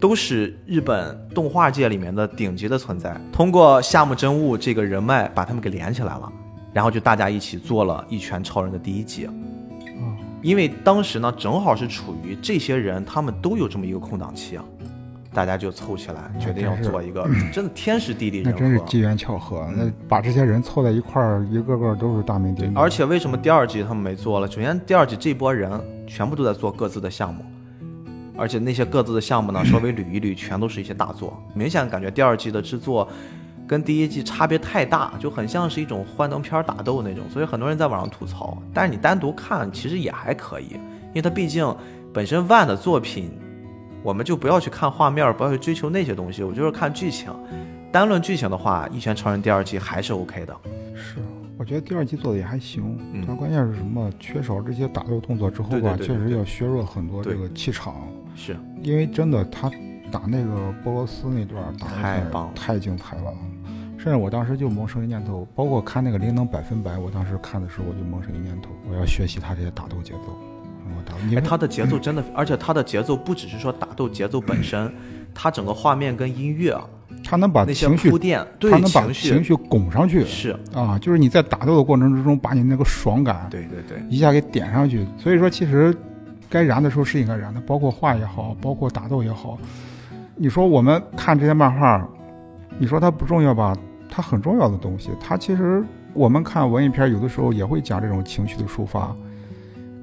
Speaker 1: 都是日本动画界里面的顶级的存在。通过夏目真悟这个人脉，把他们给连起来了，然后就大家一起做了《一拳超人》的第一集。
Speaker 2: 嗯，
Speaker 1: 因为当时呢，正好是处于这些人他们都有这么一个空档期啊，大家就凑起来决定要做一个 真的天时地利人和。
Speaker 2: 真是机缘巧合，那把这些人凑在一块儿，一个个都是大名鼎鼎，
Speaker 1: 而且为什么第二季他们没做了？首先，第二季这波人全部都在做各自的项目，而且那些各自的项目呢，稍微捋一捋，全都是一些大作。明显感觉第二季的制作跟第一季差别太大，就很像是一种幻灯片打斗那种，所以很多人在网上吐槽。但是你单独看，其实也还可以，因为它毕竟本身万的作品，我们就不要去看画面，不要去追求那些东西，我就是看剧情。单论剧情的话，《一拳超人》第二季还是 OK 的。
Speaker 2: 是，我觉得第二季做的也还行，
Speaker 1: 嗯
Speaker 2: 但关键是什么？缺少这些打斗动作之后吧，确实要削弱很多这个气场，
Speaker 1: 是，
Speaker 2: 因为真的他打那个波罗斯那段打得
Speaker 1: 太棒了
Speaker 2: 太精彩了。甚至我当时就萌生一念头，包括看那个《灵能百分百》，我当时看的时候我就萌生一念头，我要学习他这些打斗节奏。我打，因，为
Speaker 1: 他的节奏真的，而且他的节奏不只是说打斗节奏本身，他整个画面跟音乐啊，
Speaker 2: 他能把情绪
Speaker 1: 铺，垫，对
Speaker 2: 他能把
Speaker 1: 情
Speaker 2: 绪拱上去
Speaker 1: 是，
Speaker 2: 啊，就是你在打斗的过程之中，把你那个爽感
Speaker 1: 对对对，
Speaker 2: 一下给点上去。所以说，其实该燃的时候是应该燃的，包括画也好，包括打斗也好。你说我们看这些漫画，你说它不重要吧？它很重要的东西。它其实我们看文艺片，有的时候也会讲这种情绪的抒发。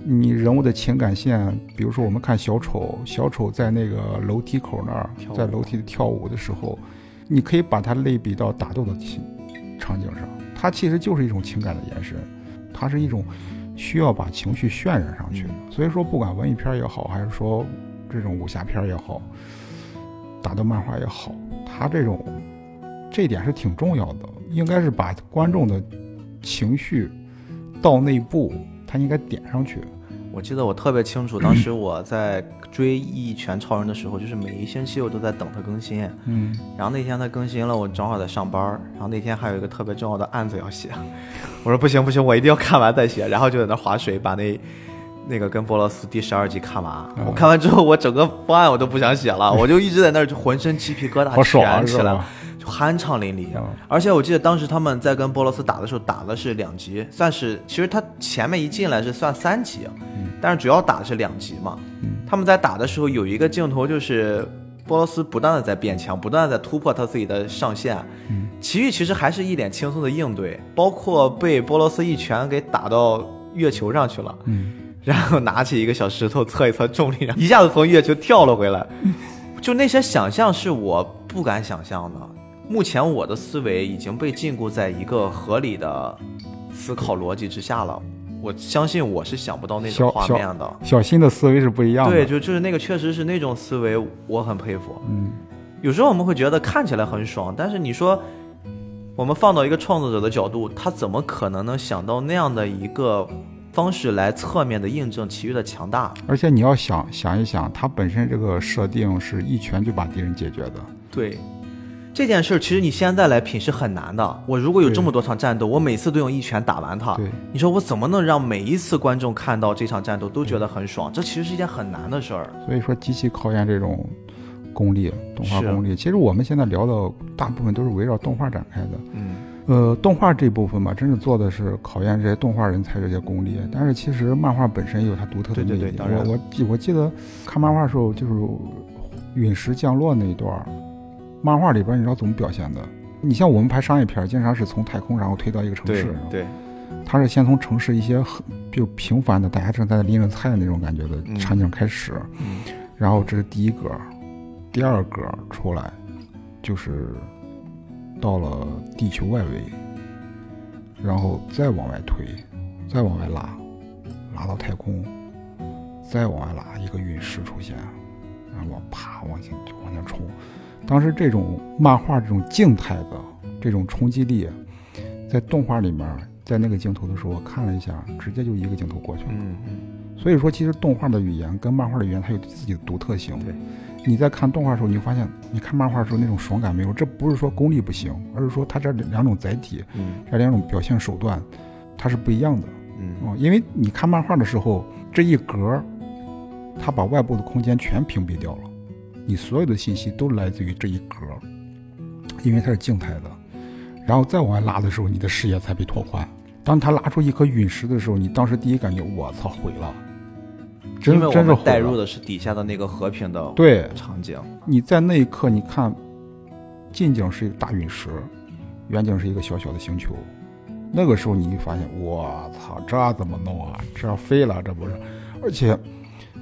Speaker 2: 你人物的情感线，比如说我们看小丑，小丑在那个楼梯口那儿在楼梯跳舞的时候，你可以把它类比到打斗的情场景上，它其实就是一种情感的延伸，它是一种需要把情绪渲染上去的。所以说，不管文艺片也好，还是说这种武侠片也好，打斗漫画也好，它这种这点是挺重要的，应该是把观众的情绪到内部，它应该点上去。
Speaker 1: 我记得我特别清楚，当时我在追《一拳超人》的时候，就是每一星期我都在等它更新。
Speaker 2: 嗯，
Speaker 1: 然后那天它更新了，我正好在上班儿，然后那天还有一个特别重要的案子要写，我说不行不行，我一定要看完再写，然后就在那划水，把那那个跟波罗斯第十二集看完。
Speaker 2: 嗯。
Speaker 1: 我看完之后，我整个方案我都不想写了，我就一直在那儿就浑身鸡皮疙瘩全起来了酣畅淋漓。
Speaker 2: 嗯
Speaker 1: 而且我记得当时他们在跟波罗斯打的时候，打的是两级，算是其实他前面一进来是算三集，但是主要打的是两级嘛。
Speaker 2: 嗯
Speaker 1: 他们在打的时候有一个镜头就是波罗斯不断的在变强，不断的在突破他自己的上限。
Speaker 2: 嗯
Speaker 1: 奇遇其实还是一脸轻松的应对，包括被波罗斯一拳给打到月球上去了，
Speaker 2: 嗯，
Speaker 1: 然后拿起一个小石头测一测重力，然后一下子从月球跳了回来。就那些想象是我不敢想象的。目前我的思维已经被禁锢在一个合理的思考逻辑之下了。我相信我是想不到那种画面的。
Speaker 2: 小新的思维是不一样的。
Speaker 1: 对，就就是那个，确实是那种思维，我很佩服。
Speaker 2: 嗯，
Speaker 1: 有时候我们会觉得看起来很爽，但是你说，我们放到一个创作者的角度，他怎么可能能想到那样的一个方式来侧面的印证奇遇的强大？
Speaker 2: 而且你要想想一想，他本身这个设定是一拳就把敌人解决的。
Speaker 1: 对，这件事儿其实你现在来品是很难的。我如果有这么多场战斗，我每次都用一拳打完它，
Speaker 2: 对，
Speaker 1: 你说我怎么能让每一次观众看到这场战斗都觉得很爽？这其实是一件很难的事儿。
Speaker 2: 所以说极其考验这种功力，动画功力。其实我们现在聊的大部分都是围绕动画展开的。
Speaker 1: 嗯，
Speaker 2: 呃，动画这部分嘛，真是做的是考验这些动画人才这些功力。但是其实漫画本身也有它独特的魅力。
Speaker 1: 对对对当然
Speaker 2: 我我记我记得看漫画的时候，就是陨石降落那一段儿，漫画里边你知道怎么表现的？你像我们拍商业片，经常是从太空然后推到一个城市，
Speaker 1: 对，
Speaker 2: 它是先从城市一些很就平凡的大家正在拎着菜的那种感觉的
Speaker 1: 嗯
Speaker 2: 场景开始，
Speaker 1: 嗯
Speaker 2: 然后这是第一格，第二格出来就是到了地球外围，然后再往外推，再往外拉，拉到太空，再往外拉，一个陨石出现，然后往啪往前就往前冲。当时这种漫画这种静态的这种冲击力，在动画里面，在那个镜头的时候，我看了一下，直接就一个镜头过去了。
Speaker 1: 嗯嗯，
Speaker 2: 所以说，其实动画的语言跟漫画的语言它有自己的独特性。
Speaker 1: 对，
Speaker 2: 你在看动画的时候，你会发现，你看漫画的时候那种爽感没有。这不是说功力不行，而是说它这两种载体，
Speaker 1: 嗯
Speaker 2: 这两种表现手段，它是不一样的。
Speaker 1: 嗯
Speaker 2: 哦，因为你看漫画的时候，这一格，它把外部的空间全屏蔽掉了，你所有的信息都来自于这一格，因为它是静态的。然后再往外拉的时候，你的视野才被拓宽。当他拉出一颗陨石的时候，你当时第一感觉，我操，毁了，真真是
Speaker 1: 带入。的是底下的那个和平的
Speaker 2: 对，
Speaker 1: 场景。
Speaker 2: 你在那一刻，你看，近景是一个大陨石，远景是一个小小的星球。那个时候，你会发现，我操，这怎么弄啊？这要飞了，这不是？而且，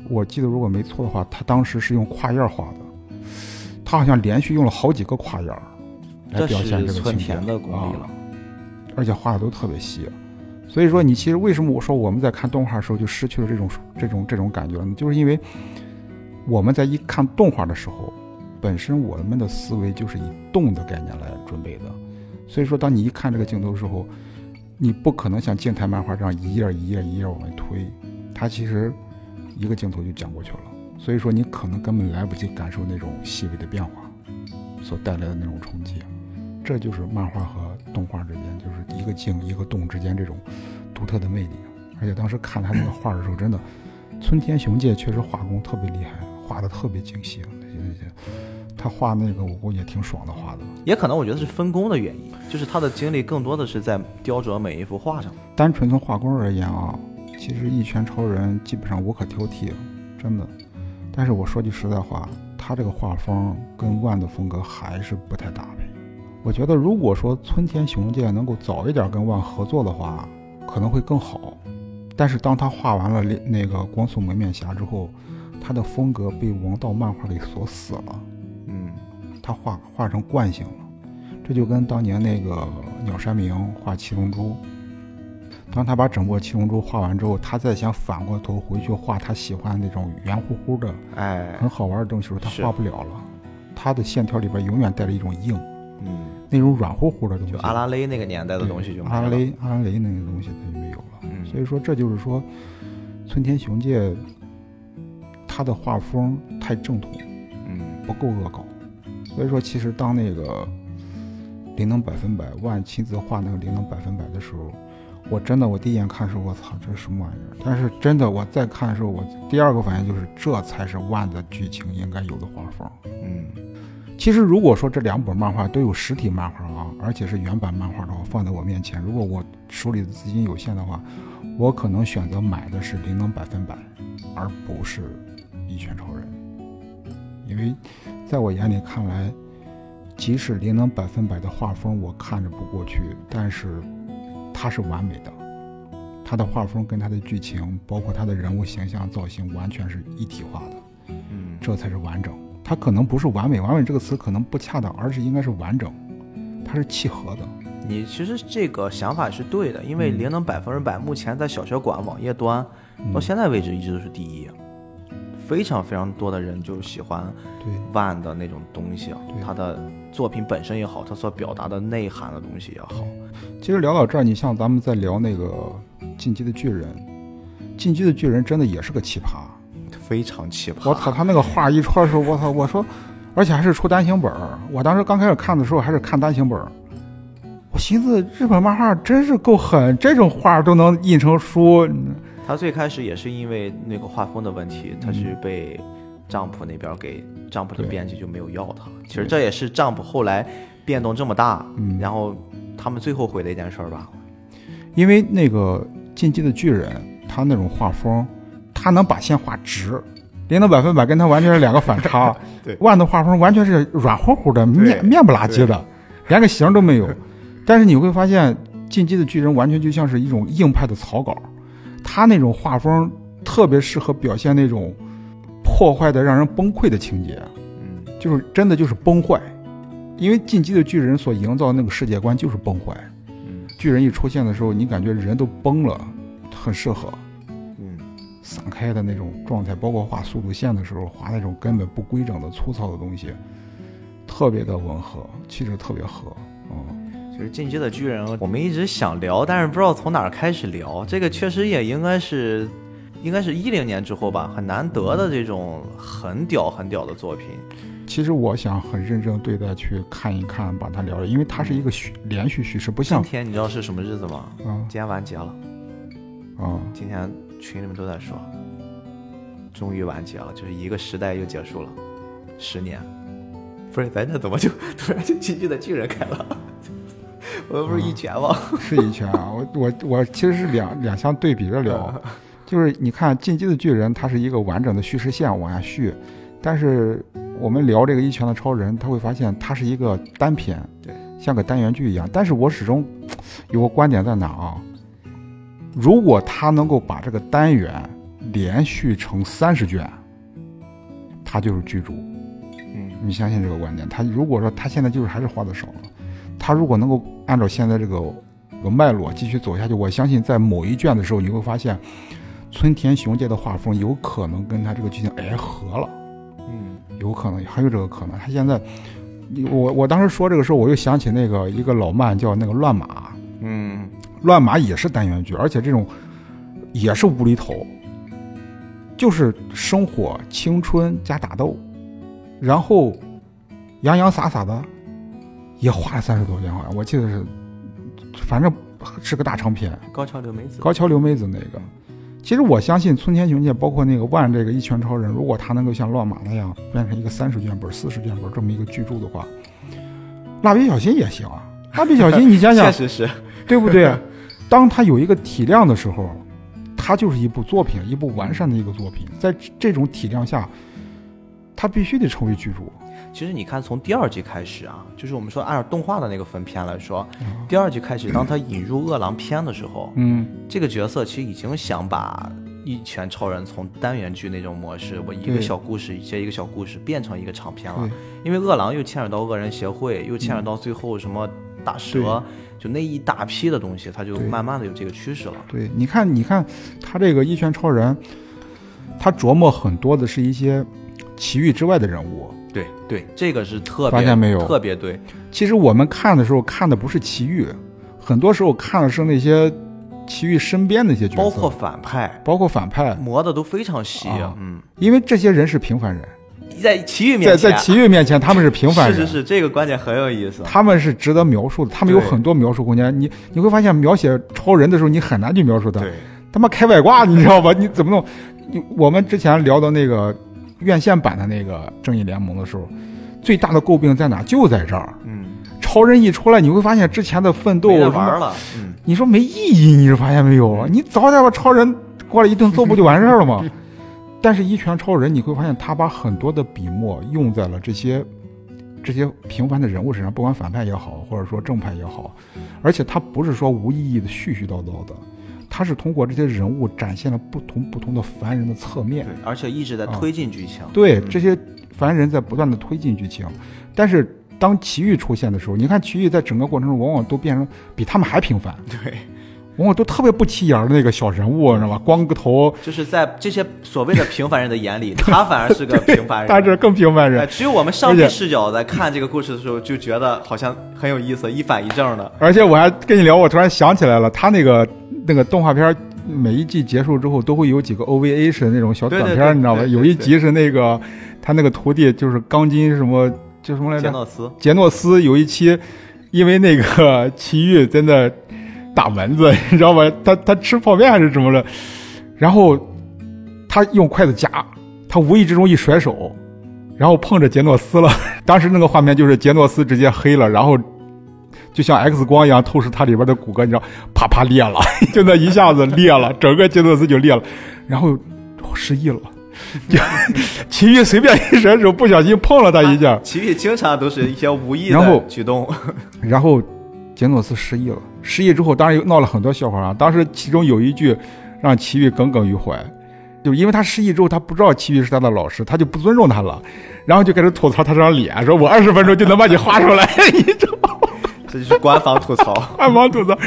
Speaker 2: 我记得如果没错的话，他当时是用跨页画的，他好像连续用了好几个跨页来表现这个情节。
Speaker 1: 的功力了。
Speaker 2: 啊，而且画的都特别细。所以说，你其实为什么我说我们在看动画的时候就失去了这种这种这种感觉了呢？就是因为我们在一看动画的时候，本身我们的思维就是以动的概念来准备的，所以说当你一看这个镜头的时候，你不可能像静态漫画这样一页一页一页往外推，它其实一个镜头就讲过去了，所以说你可能根本来不及感受那种细微的变化所带来的那种冲击，这就是漫画和动画之间，就是一个静一个动之间这种独特的魅力。而且当时看他那个画的时候，真的，村田雄介确实画工特别厉害，画的特别精细，那些那些他画那个我估计也挺爽的画的。
Speaker 1: 也可能我觉得是分工的原因，就是他的精力更多的是在雕琢每一幅画上。
Speaker 2: 单纯从画工而言啊，其实《一拳超人》基本上无可挑剔，真的。但是我说句实在话，他这个画风跟万的风格还是不太搭配。我觉得如果说村田雄介能够早一点跟万合作的话，可能会更好。但是当他画完了那个光速蒙面侠之后，他的风格被王道漫画给锁死了。
Speaker 1: 嗯，
Speaker 2: 他画画成惯性了，这就跟当年那个鸟山明画七龙珠，当他把整部七龙珠画完之后，他再想反过头回去画他喜欢那种圆乎乎的、
Speaker 1: 哎，
Speaker 2: 很好玩的东西时候，他画不了了。他的线条里边永远带着一种硬，
Speaker 1: 嗯，
Speaker 2: 那种软乎乎的东西。
Speaker 1: 就阿拉蕾那个年代的东西就没了。
Speaker 2: 阿拉蕾阿拉蕾那个东西他就没有了。
Speaker 1: 嗯，
Speaker 2: 所以说，这就是说，村田雄介他的画风太正统，
Speaker 1: 嗯
Speaker 2: 不够恶搞。所以说，其实当那个灵能百分百万亲自画那个灵能百分百的时候，我真的我第一眼看的时候，我操，这是什么玩意儿？但是真的我再看的时候，我第二个反应就是，这才是万的剧情应该有的画风。
Speaker 1: 嗯
Speaker 2: 其实如果说这两本漫画都有实体漫画啊，而且是原版漫画的话，放在我面前，如果我手里的资金有限的话，我可能选择买的是灵能百分百，而不是一拳超人，因为在我眼里看来，即使灵能百分百的画风我看着不过去，但是它是完美的，它的画风跟它的剧情，包括它的人物形象造型，完全是一体化的。
Speaker 1: 嗯，
Speaker 2: 这才是完整。它可能不是完美，完美这个词可能不恰当，而是应该是完整，它是契合的。
Speaker 1: 你其实这个想法是对的，因为
Speaker 2: 嗯
Speaker 1: 灵能百分之百目前在小学馆网页端
Speaker 2: 嗯
Speaker 1: 到现在为止一直都是第一，非常非常多的人就喜欢
Speaker 2: 对，
Speaker 1: 万的那种东西啊
Speaker 2: 对，
Speaker 1: 他的作品本身也好，它所表达的内涵的东西也好，
Speaker 2: 其实聊到这儿，你像咱们在聊那个《进击的巨人》，《进击的巨人》真的也是个奇葩。
Speaker 1: 非常奇葩。
Speaker 2: 我操，他那个画一出来的时候，我操，我说，而且还是出单行本儿。我当时刚开始看的时候还是看单行本儿，我寻思日本漫画真是够狠，这种画都能印成书。
Speaker 1: 他最开始也是因为那个画风的问题，他是被丈夫那边给丈夫的编辑就没有要他。其实这也是丈夫后来变动这么大，
Speaker 2: 嗯
Speaker 1: 然后他们最后悔的一件事儿吧。
Speaker 2: 因为那个进击的巨人，他那种画风，他能把线画直，零到百分百跟他完全是两个反差。
Speaker 1: 对
Speaker 2: 万的画风完全是软乎乎的，面面不拉几的，连个形都没有。但是你会发现，进击的巨人完全就像是一种硬派的草稿，他那种画风特别适合表现那种破坏的让人崩溃的情节。
Speaker 1: 嗯，
Speaker 2: 就是真的就是崩坏，因为进击的巨人所营造的那个世界观就是崩坏。
Speaker 1: 嗯
Speaker 2: 巨人一出现的时候，你感觉人都崩了，很适合
Speaker 1: 嗯，
Speaker 2: 散开的那种状态，包括画速度线的时候，画那种根本不规整的粗糙的东西，特别的吻合，气质特别合。嗯，
Speaker 1: 就是进击的巨人，我们一直想聊，但是不知道从哪儿开始聊。这个确实也应该是，应该是一零年之后吧，很难得的这种很屌很屌的作品。
Speaker 2: 其实我想很认真对待去看一看，把它聊了，因为它是一个叙连续叙事，不像
Speaker 1: 今天你知道是什么日子吗？
Speaker 2: 嗯
Speaker 1: 今天完结了。
Speaker 2: 啊
Speaker 1: 今天群里面都在说，终于完结了，就是一个时代又结束了，十年。不是，咱这怎么就 突然就进击的巨人开了？我又不是一拳吗？
Speaker 2: 是一拳啊！我我我其实是两两相对比着聊，就是你看《进击的巨人》，它是一个完整的叙事线往下续，但是我们聊这个一拳的超人，他会发现它是一个单篇，
Speaker 1: 对，
Speaker 2: 像个单元剧一样。但是我始终有个观点在哪啊？如果他能够把这个单元连续成三十卷，他就是巨著。
Speaker 1: 嗯
Speaker 2: 你相信这个观点？他如果说他现在就是还是画的少了，他如果能够按照现在这个这个脉络继续走下去，我相信在某一卷的时候，你会发现村田雄介的画风有可能跟他这个剧情挨合了，
Speaker 1: 嗯
Speaker 2: 有可能还有这个可能。他现在，我我当时说这个时候，我又想起那个一个老漫叫那个乱马，
Speaker 1: 嗯
Speaker 2: 乱马也是单元剧，而且这种也是无厘头，就是生活、青春加打斗，然后洋洋洒洒的也花了三十多篇，好像我记得是，反正是个大长篇。
Speaker 1: 高桥留美子。
Speaker 2: 高桥留美子那个，其实我相信村田雄介，包括那个万这个一拳超人，如果他能够像乱马那样变成一个三十卷本、四十卷本这么一个巨著的话，蜡笔小新也行啊。蜡笔小新，你想想
Speaker 1: 确，实是，
Speaker 2: 对不对？当他有一个体量的时候，他就是一部作品，一部完善的一个作品。在这种体量下，他必须得成为巨著。
Speaker 1: 其实你看，从第二季开始啊，就是我们说按照动画的那个分篇来说，第二季开始，当他引入饿狼篇的时候，
Speaker 2: 嗯，
Speaker 1: 这个角色其实已经想把一拳超人从单元剧那种模式，我一个小故事接一个小故事变成一个长篇了
Speaker 2: 对。
Speaker 1: 因为饿狼又牵扯到恶人协会，又牵扯到最后什么大蛇，就那一大批的东西，他就慢慢的有这个趋势了。
Speaker 2: 对，你看，你看他这个一拳超人，他琢磨很多的是一些奇遇之外的人物。
Speaker 1: 对对，这个是特别
Speaker 2: 发现没有
Speaker 1: 特别对，
Speaker 2: 其实我们看的时候看的不是奇遇，很多时候看的是那些奇遇身边的一些角色，
Speaker 1: 包括反派
Speaker 2: 包括反派，
Speaker 1: 磨的都非常细，
Speaker 2: 啊
Speaker 1: 嗯，
Speaker 2: 因为这些人是平凡人，
Speaker 1: 在奇遇面
Speaker 2: 在
Speaker 1: 前，
Speaker 2: 在奇遇面前他们是平凡人，
Speaker 1: 是是是，这个观点很有意思。
Speaker 2: 他们是值得描述的，他们有很多描述空间。你你会发现，描写超人的时候，你很难去描述他。
Speaker 1: 对，
Speaker 2: 他妈开外挂，你知道吧？你怎么弄？我们之前聊的那个院线版的那个正义联盟的时候，最大的诟病在哪？就在这儿。
Speaker 1: 嗯，
Speaker 2: 超人一出来，你会发现之前的奋斗
Speaker 1: 没得
Speaker 2: 什么
Speaker 1: 玩了，嗯，
Speaker 2: 你说没意义，你是发现没有？你早点把超人过来一顿揍不就完事儿了吗？但是，一拳超人，你会发现他把很多的笔墨用在了这些这些平凡的人物身上，不管反派也好，或者说正派也好，而且他不是说无意义的絮絮叨叨的，他是通过这些人物展现了不同不同的凡人的侧面
Speaker 1: 对。，而且一直在推进剧情。嗯
Speaker 2: 对这些凡人在不断的推进剧情，但是当奇遇出现的时候，你看奇遇在整个过程中往往都变成比他们还平凡，
Speaker 1: 对，
Speaker 2: 往往都特别不起眼儿的那个小人物，你知道吧？光个头，
Speaker 1: 就是在这些所谓的平凡人的眼里，他反而是个平凡人。
Speaker 2: 他是更平凡
Speaker 1: 哎，
Speaker 2: 人。
Speaker 1: 只有我们上帝视角在看这个故事的时候，就觉得好像很有意思，一反一正的。
Speaker 2: 而且我还跟你聊，我突然想起来了，他那个那个动画片每一季结束之后都会有几个 OVA 式的那种小短片你知道吧？有一集是那个他那个徒弟就是钢筋什么叫什么来着？
Speaker 1: 杰诺斯，
Speaker 2: 杰诺斯有一期，因为那个 奇遇在那打蚊子，你知道吧？他他吃泡面还是什么的，然后他用筷子夹，他无意之中一甩手，然后碰着杰诺斯了。当时那个画面就是杰诺斯直接黑了，然后就像 X 光一样透视他里边的骨骼，你知道，啪啪裂了，就那一下子裂了，整个杰诺斯就裂了，然后失忆了。就奇遇随便一甩手，不小心碰了他一下，
Speaker 1: 奇遇经常都是一些无意的举动。
Speaker 2: 然后杰诺斯失忆了，失忆之后当然又闹了很多笑话啊。当时其中有一句让齐豫耿耿于怀，就因为他失忆之后，他不知道齐豫是他的老师，他就不尊重他了，然后就开始吐槽他这张脸，说我二十分钟就能把你画出来，你知道吗？
Speaker 1: 这就是官方吐槽。
Speaker 2: 官方吐槽。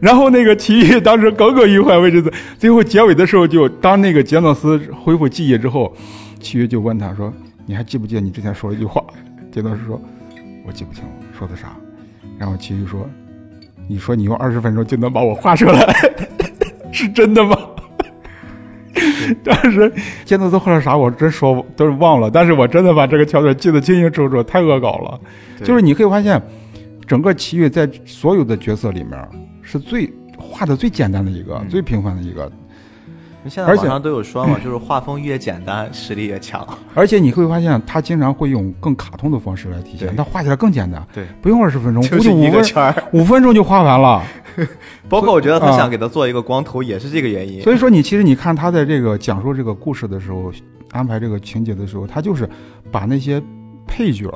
Speaker 2: 然后那个齐豫当时耿耿于怀为止，最后结尾的时候就当那个杰诺斯恢复记忆之后，齐豫就问他说：“你还记不记得你之前说了一句话？”杰诺斯说：“我记不清了，说的啥？”然后齐豫说：“你说你用二十分钟就能把我画出来，是真的吗？” 当时杰诺斯后来啥我真说都是忘了，但是我真的把这个桥段记得清清楚楚，太恶搞了。就是你可以发现，整个奇遇在所有的角色里面是最画的最简单的一个，
Speaker 1: 嗯
Speaker 2: 最平凡的一个。
Speaker 1: 现在
Speaker 2: 而且
Speaker 1: 网上都有说嘛，就是画风越简单，实力越强。
Speaker 2: 而且你会发现，他经常会用更卡通的方式来体现，他画起来更简单，
Speaker 1: 对，
Speaker 2: 不用二十分钟，
Speaker 1: 就是一
Speaker 2: 估计五分
Speaker 1: 个圈儿。
Speaker 2: 五分钟就画完了。
Speaker 1: 包括我觉得他
Speaker 2: 啊
Speaker 1: 想给他做一个光头，也是这个原因。
Speaker 2: 所以说，你其实你看他在这个讲述这个故事的时候，安排这个情节的时候，他就是把那些配角，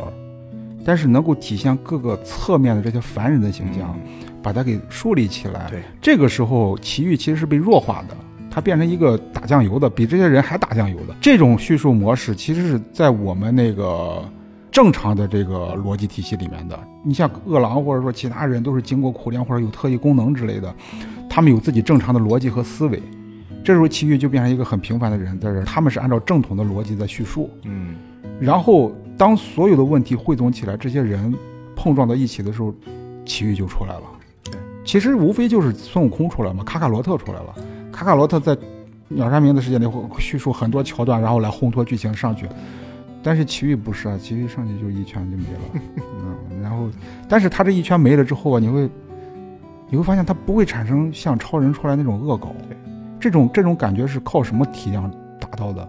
Speaker 2: 但是能够体现各个侧面的这些凡人的形象，把它给树立起来。
Speaker 1: 对，
Speaker 2: 这个时候奇遇其实是被弱化的，他变成一个打酱油的，比这些人还打酱油的。这种叙述模式其实是在我们那个正常的这个逻辑体系里面的。你像饿狼或者说其他人都是经过苦练或者有特异功能之类的，他们有自己正常的逻辑和思维。这时候奇遇就变成一个很平凡的人，但是他们是按照正统的逻辑在叙述。
Speaker 1: 嗯，
Speaker 2: 然后当所有的问题汇总起来，这些人碰撞到一起的时候，奇遇就出来了。
Speaker 1: 对，
Speaker 2: 其实无非就是孙悟空出来嘛，卡卡罗特出来了。卡卡罗特在鸟山明的世界里会叙述很多桥段，然后来烘托剧情上去。但是奇遇不是啊，奇遇上去就一拳就没了。嗯，然后，但是他这一拳没了之后啊，你会你会发现他不会产生像超人出来那种恶搞。这种这种感觉是靠什么体量达到的？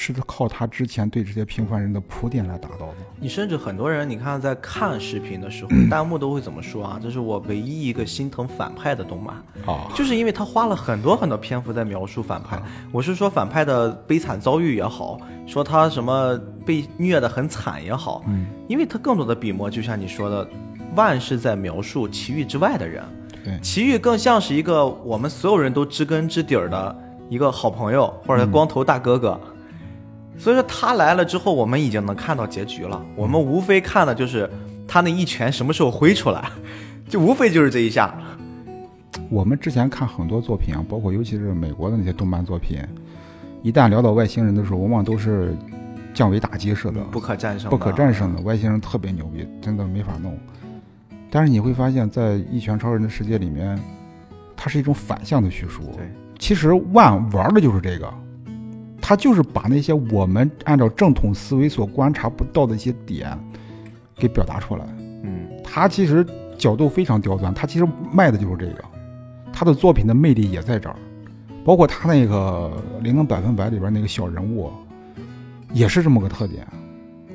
Speaker 2: 是靠他之前对这些平凡人的铺垫来达到的。
Speaker 1: 你甚至很多人，你看在看视频的时候，弹幕都会怎么说啊？这是我唯一一个心疼反派的动漫
Speaker 2: 啊，
Speaker 1: 就是因为他花了很多很多篇幅在描述反派。我是说反派的悲惨遭遇也好，说他什么被虐的很惨也好，
Speaker 2: 嗯，
Speaker 1: 因为他更多的笔墨，就像你说的，万是在描述奇遇之外的人，
Speaker 2: 对，
Speaker 1: 奇遇更像是一个我们所有人都知根知底儿的一个好朋友或者光头大哥哥。所以说他来了之后，我们已经能看到结局了。我们无非看的就是他那一拳什么时候挥出来，就无非就是这一下。
Speaker 2: 我们之前看很多作品啊，包括尤其是美国的那些动漫作品，一旦聊到外星人的时候，往往都是降维打击似的，
Speaker 1: 不可战胜、
Speaker 2: 不可战胜的外星人特别牛逼，真的没法弄。但是你会发现在《一拳超人》的世界里面，它是一种反向的叙述。
Speaker 1: 对，
Speaker 2: 其实万玩的就是这个。他就是把那些我们按照正统思维所观察不到的一些点，给表达出来。
Speaker 1: 嗯，
Speaker 2: 他其实角度非常刁钻，他其实卖的就是这个。他的作品的魅力也在这儿，包括他那个《灵能百分百》里边那个小人物，也是这么个特点，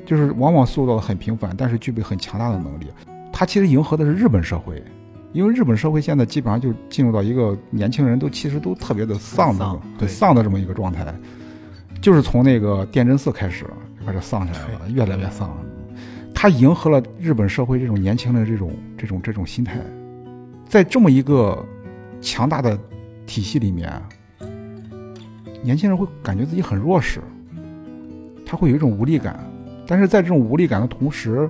Speaker 2: 就是往往塑造的很平凡，但是具备很强大的能力。他其实迎合的是日本社会，因为日本社会现在基本上就进入到一个年轻人都其实都特别的丧的、很丧的这么一个状态。就是从那个电真寺开始开始丧起来了，越来越丧。他迎合了日本社会这种年轻的这种这种这种心态，在这么一个强大的体系里面，年轻人会感觉自己很弱势，他会有一种无力感。但是在这种无力感的同时，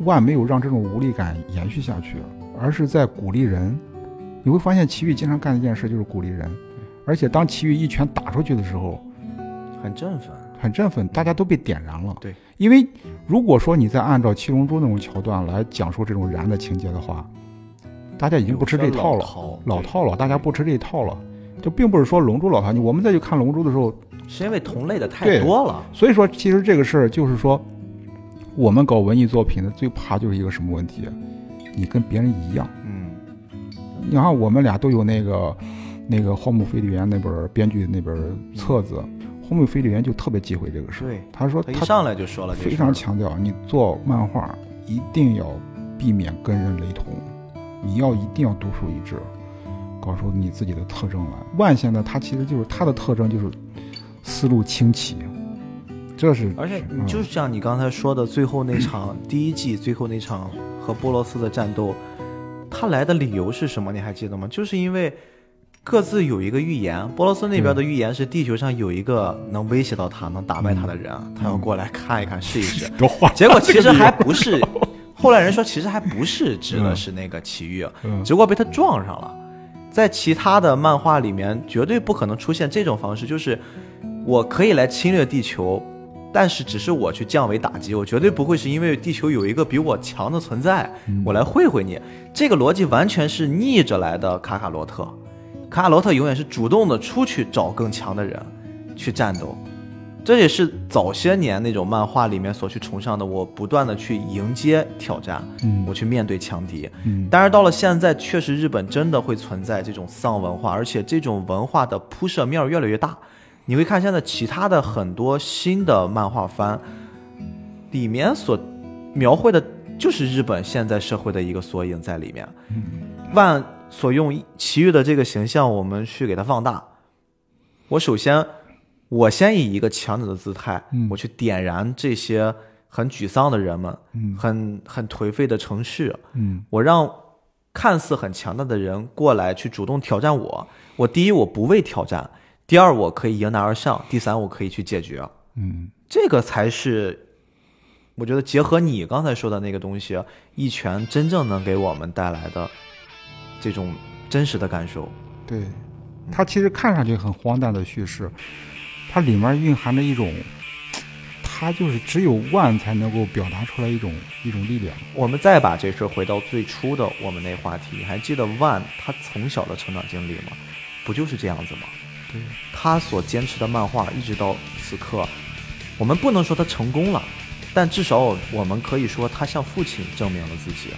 Speaker 2: 万没有让这种无力感延续下去，而是在鼓励人。你会发现，奇遇经常干的一件事就是鼓励人，而且当奇遇一拳打出去的时候。
Speaker 1: 很振奋，
Speaker 2: 很振奋，大家都被点燃了。
Speaker 1: 对，
Speaker 2: 因为如果说你再按照七龙珠那种桥段来讲述这种燃的情节的话，大家已经不吃这套了，老套了，大家不吃这套了。就并不是说龙珠老套，你我们再去看龙珠的时候，
Speaker 1: 是因为同类的太多了。
Speaker 2: 所以说，其实这个事儿就是说，我们搞文艺作品的最怕就是一个什么问题？你跟别人一样。
Speaker 1: 嗯，
Speaker 2: 你看我们俩都有那个那个荒木飞吕彦那本编剧那本册子。红木飞利园就特别忌讳这个事，
Speaker 1: 对，
Speaker 2: 他说
Speaker 1: 他一上来就说了，
Speaker 2: 非常强调你做漫画一定要避免跟人雷同，你要一定要独树一帜，搞出你自己的特征来。万现在他其实就是他的特征就是思路清奇，这是
Speaker 1: 而且就是像你刚才说的最后那场 第一季最后那场和波罗斯的战斗，他来的理由是什么？你还记得吗？就是因为。各自有一个预言，波罗斯那边的预言是地球上有一个能威胁到他、能打败他的人，他要过来看一看、试一试。结果其实还不是，后来人说其实还不是指的是那个奇遇，只不过被他撞上了。在其他的漫画里面，绝对不可能出现这种方式，就是我可以来侵略地球，但是只是我去降维打击，我绝对不会是因为地球有一个比我强的存在，我来会会你。这个逻辑完全是逆着来的，卡卡罗特。卡罗特永远是主动的出去找更强的人去战斗，这也是早些年那种漫画里面所去崇尚的。我不断的去迎接挑战，我去面对强敌。但是到了现在，确实日本真的会存在这种丧文化，而且这种文化的铺设面越来越大。你会看现在其他的很多新的漫画番，里面所描绘的就是日本现在社会的一个缩影在里面。万。所用奇遇的这个形象，我们去给它放大。我首先，我先以一个强者的姿态，我去点燃这些很沮丧的人们，嗯很很颓废的城市。嗯我让看似很强大的人过来去主动挑战我。我第一，我不畏挑战；第二，我可以迎难而上；第三，我可以去解决。
Speaker 2: 嗯，
Speaker 1: 这个才是我觉得结合你刚才说的那个东西，一拳真正能给我们带来的。这种真实的感受，
Speaker 2: 对，它其实看上去很荒诞的叙事，它里面蕴含着一种，它就是只有万才能够表达出来一种一种力量。
Speaker 1: 我们再把这事回到最初的我们那话题，还记得万他从小的成长经历吗？不就是这样子吗？
Speaker 2: 对，
Speaker 1: 他所坚持的漫画一直到此刻，我们不能说他成功了，但至少我们可以说他向父亲证明了自己。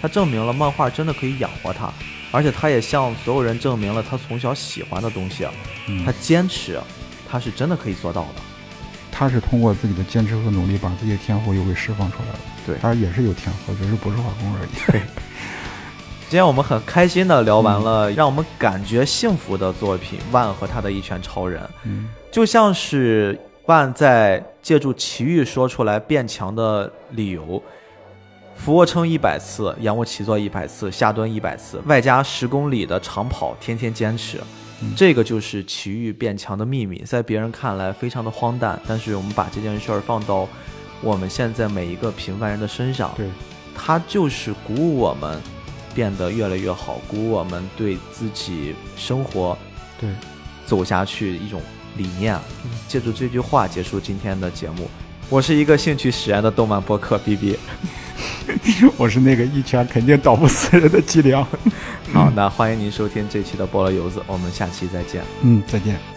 Speaker 1: 他证明了漫画真的可以养活他，而且他也向所有人证明了他从小喜欢的东西，
Speaker 2: 嗯
Speaker 1: 他坚持，他是真的可以做到的。
Speaker 2: 他是通过自己的坚持和努力，把自己的天赋又给释放出来了。
Speaker 1: 对
Speaker 2: 他也是有天赋，只是不是画工而已。
Speaker 1: 对今天我们很开心的聊完了让我们感觉幸福的作品《万和他的一拳超人》，
Speaker 2: 嗯
Speaker 1: 就像是万在借助奇遇说出来变强的理由，俯卧撑一百次，仰卧起坐一百次，下蹲一百次，外加十公里的长跑，天天坚持。
Speaker 2: 嗯
Speaker 1: 这个就是奇遇变强的秘密，在别人看来非常的荒诞，但是我们把这件事儿放到我们现在每一个平凡人的身上，
Speaker 2: 对，
Speaker 1: 它就是鼓舞我们变得越来越好，鼓舞我们对自己生活
Speaker 2: 对，
Speaker 1: 走下去一种理念。借助这句话结束今天的节目。我是一个兴趣使然的动漫播客 B B。
Speaker 2: 我是那个一拳肯定倒不死人的脊梁。
Speaker 1: 好，那欢迎您收听这期的菠萝油子，我们下期再见。
Speaker 2: 嗯，再见。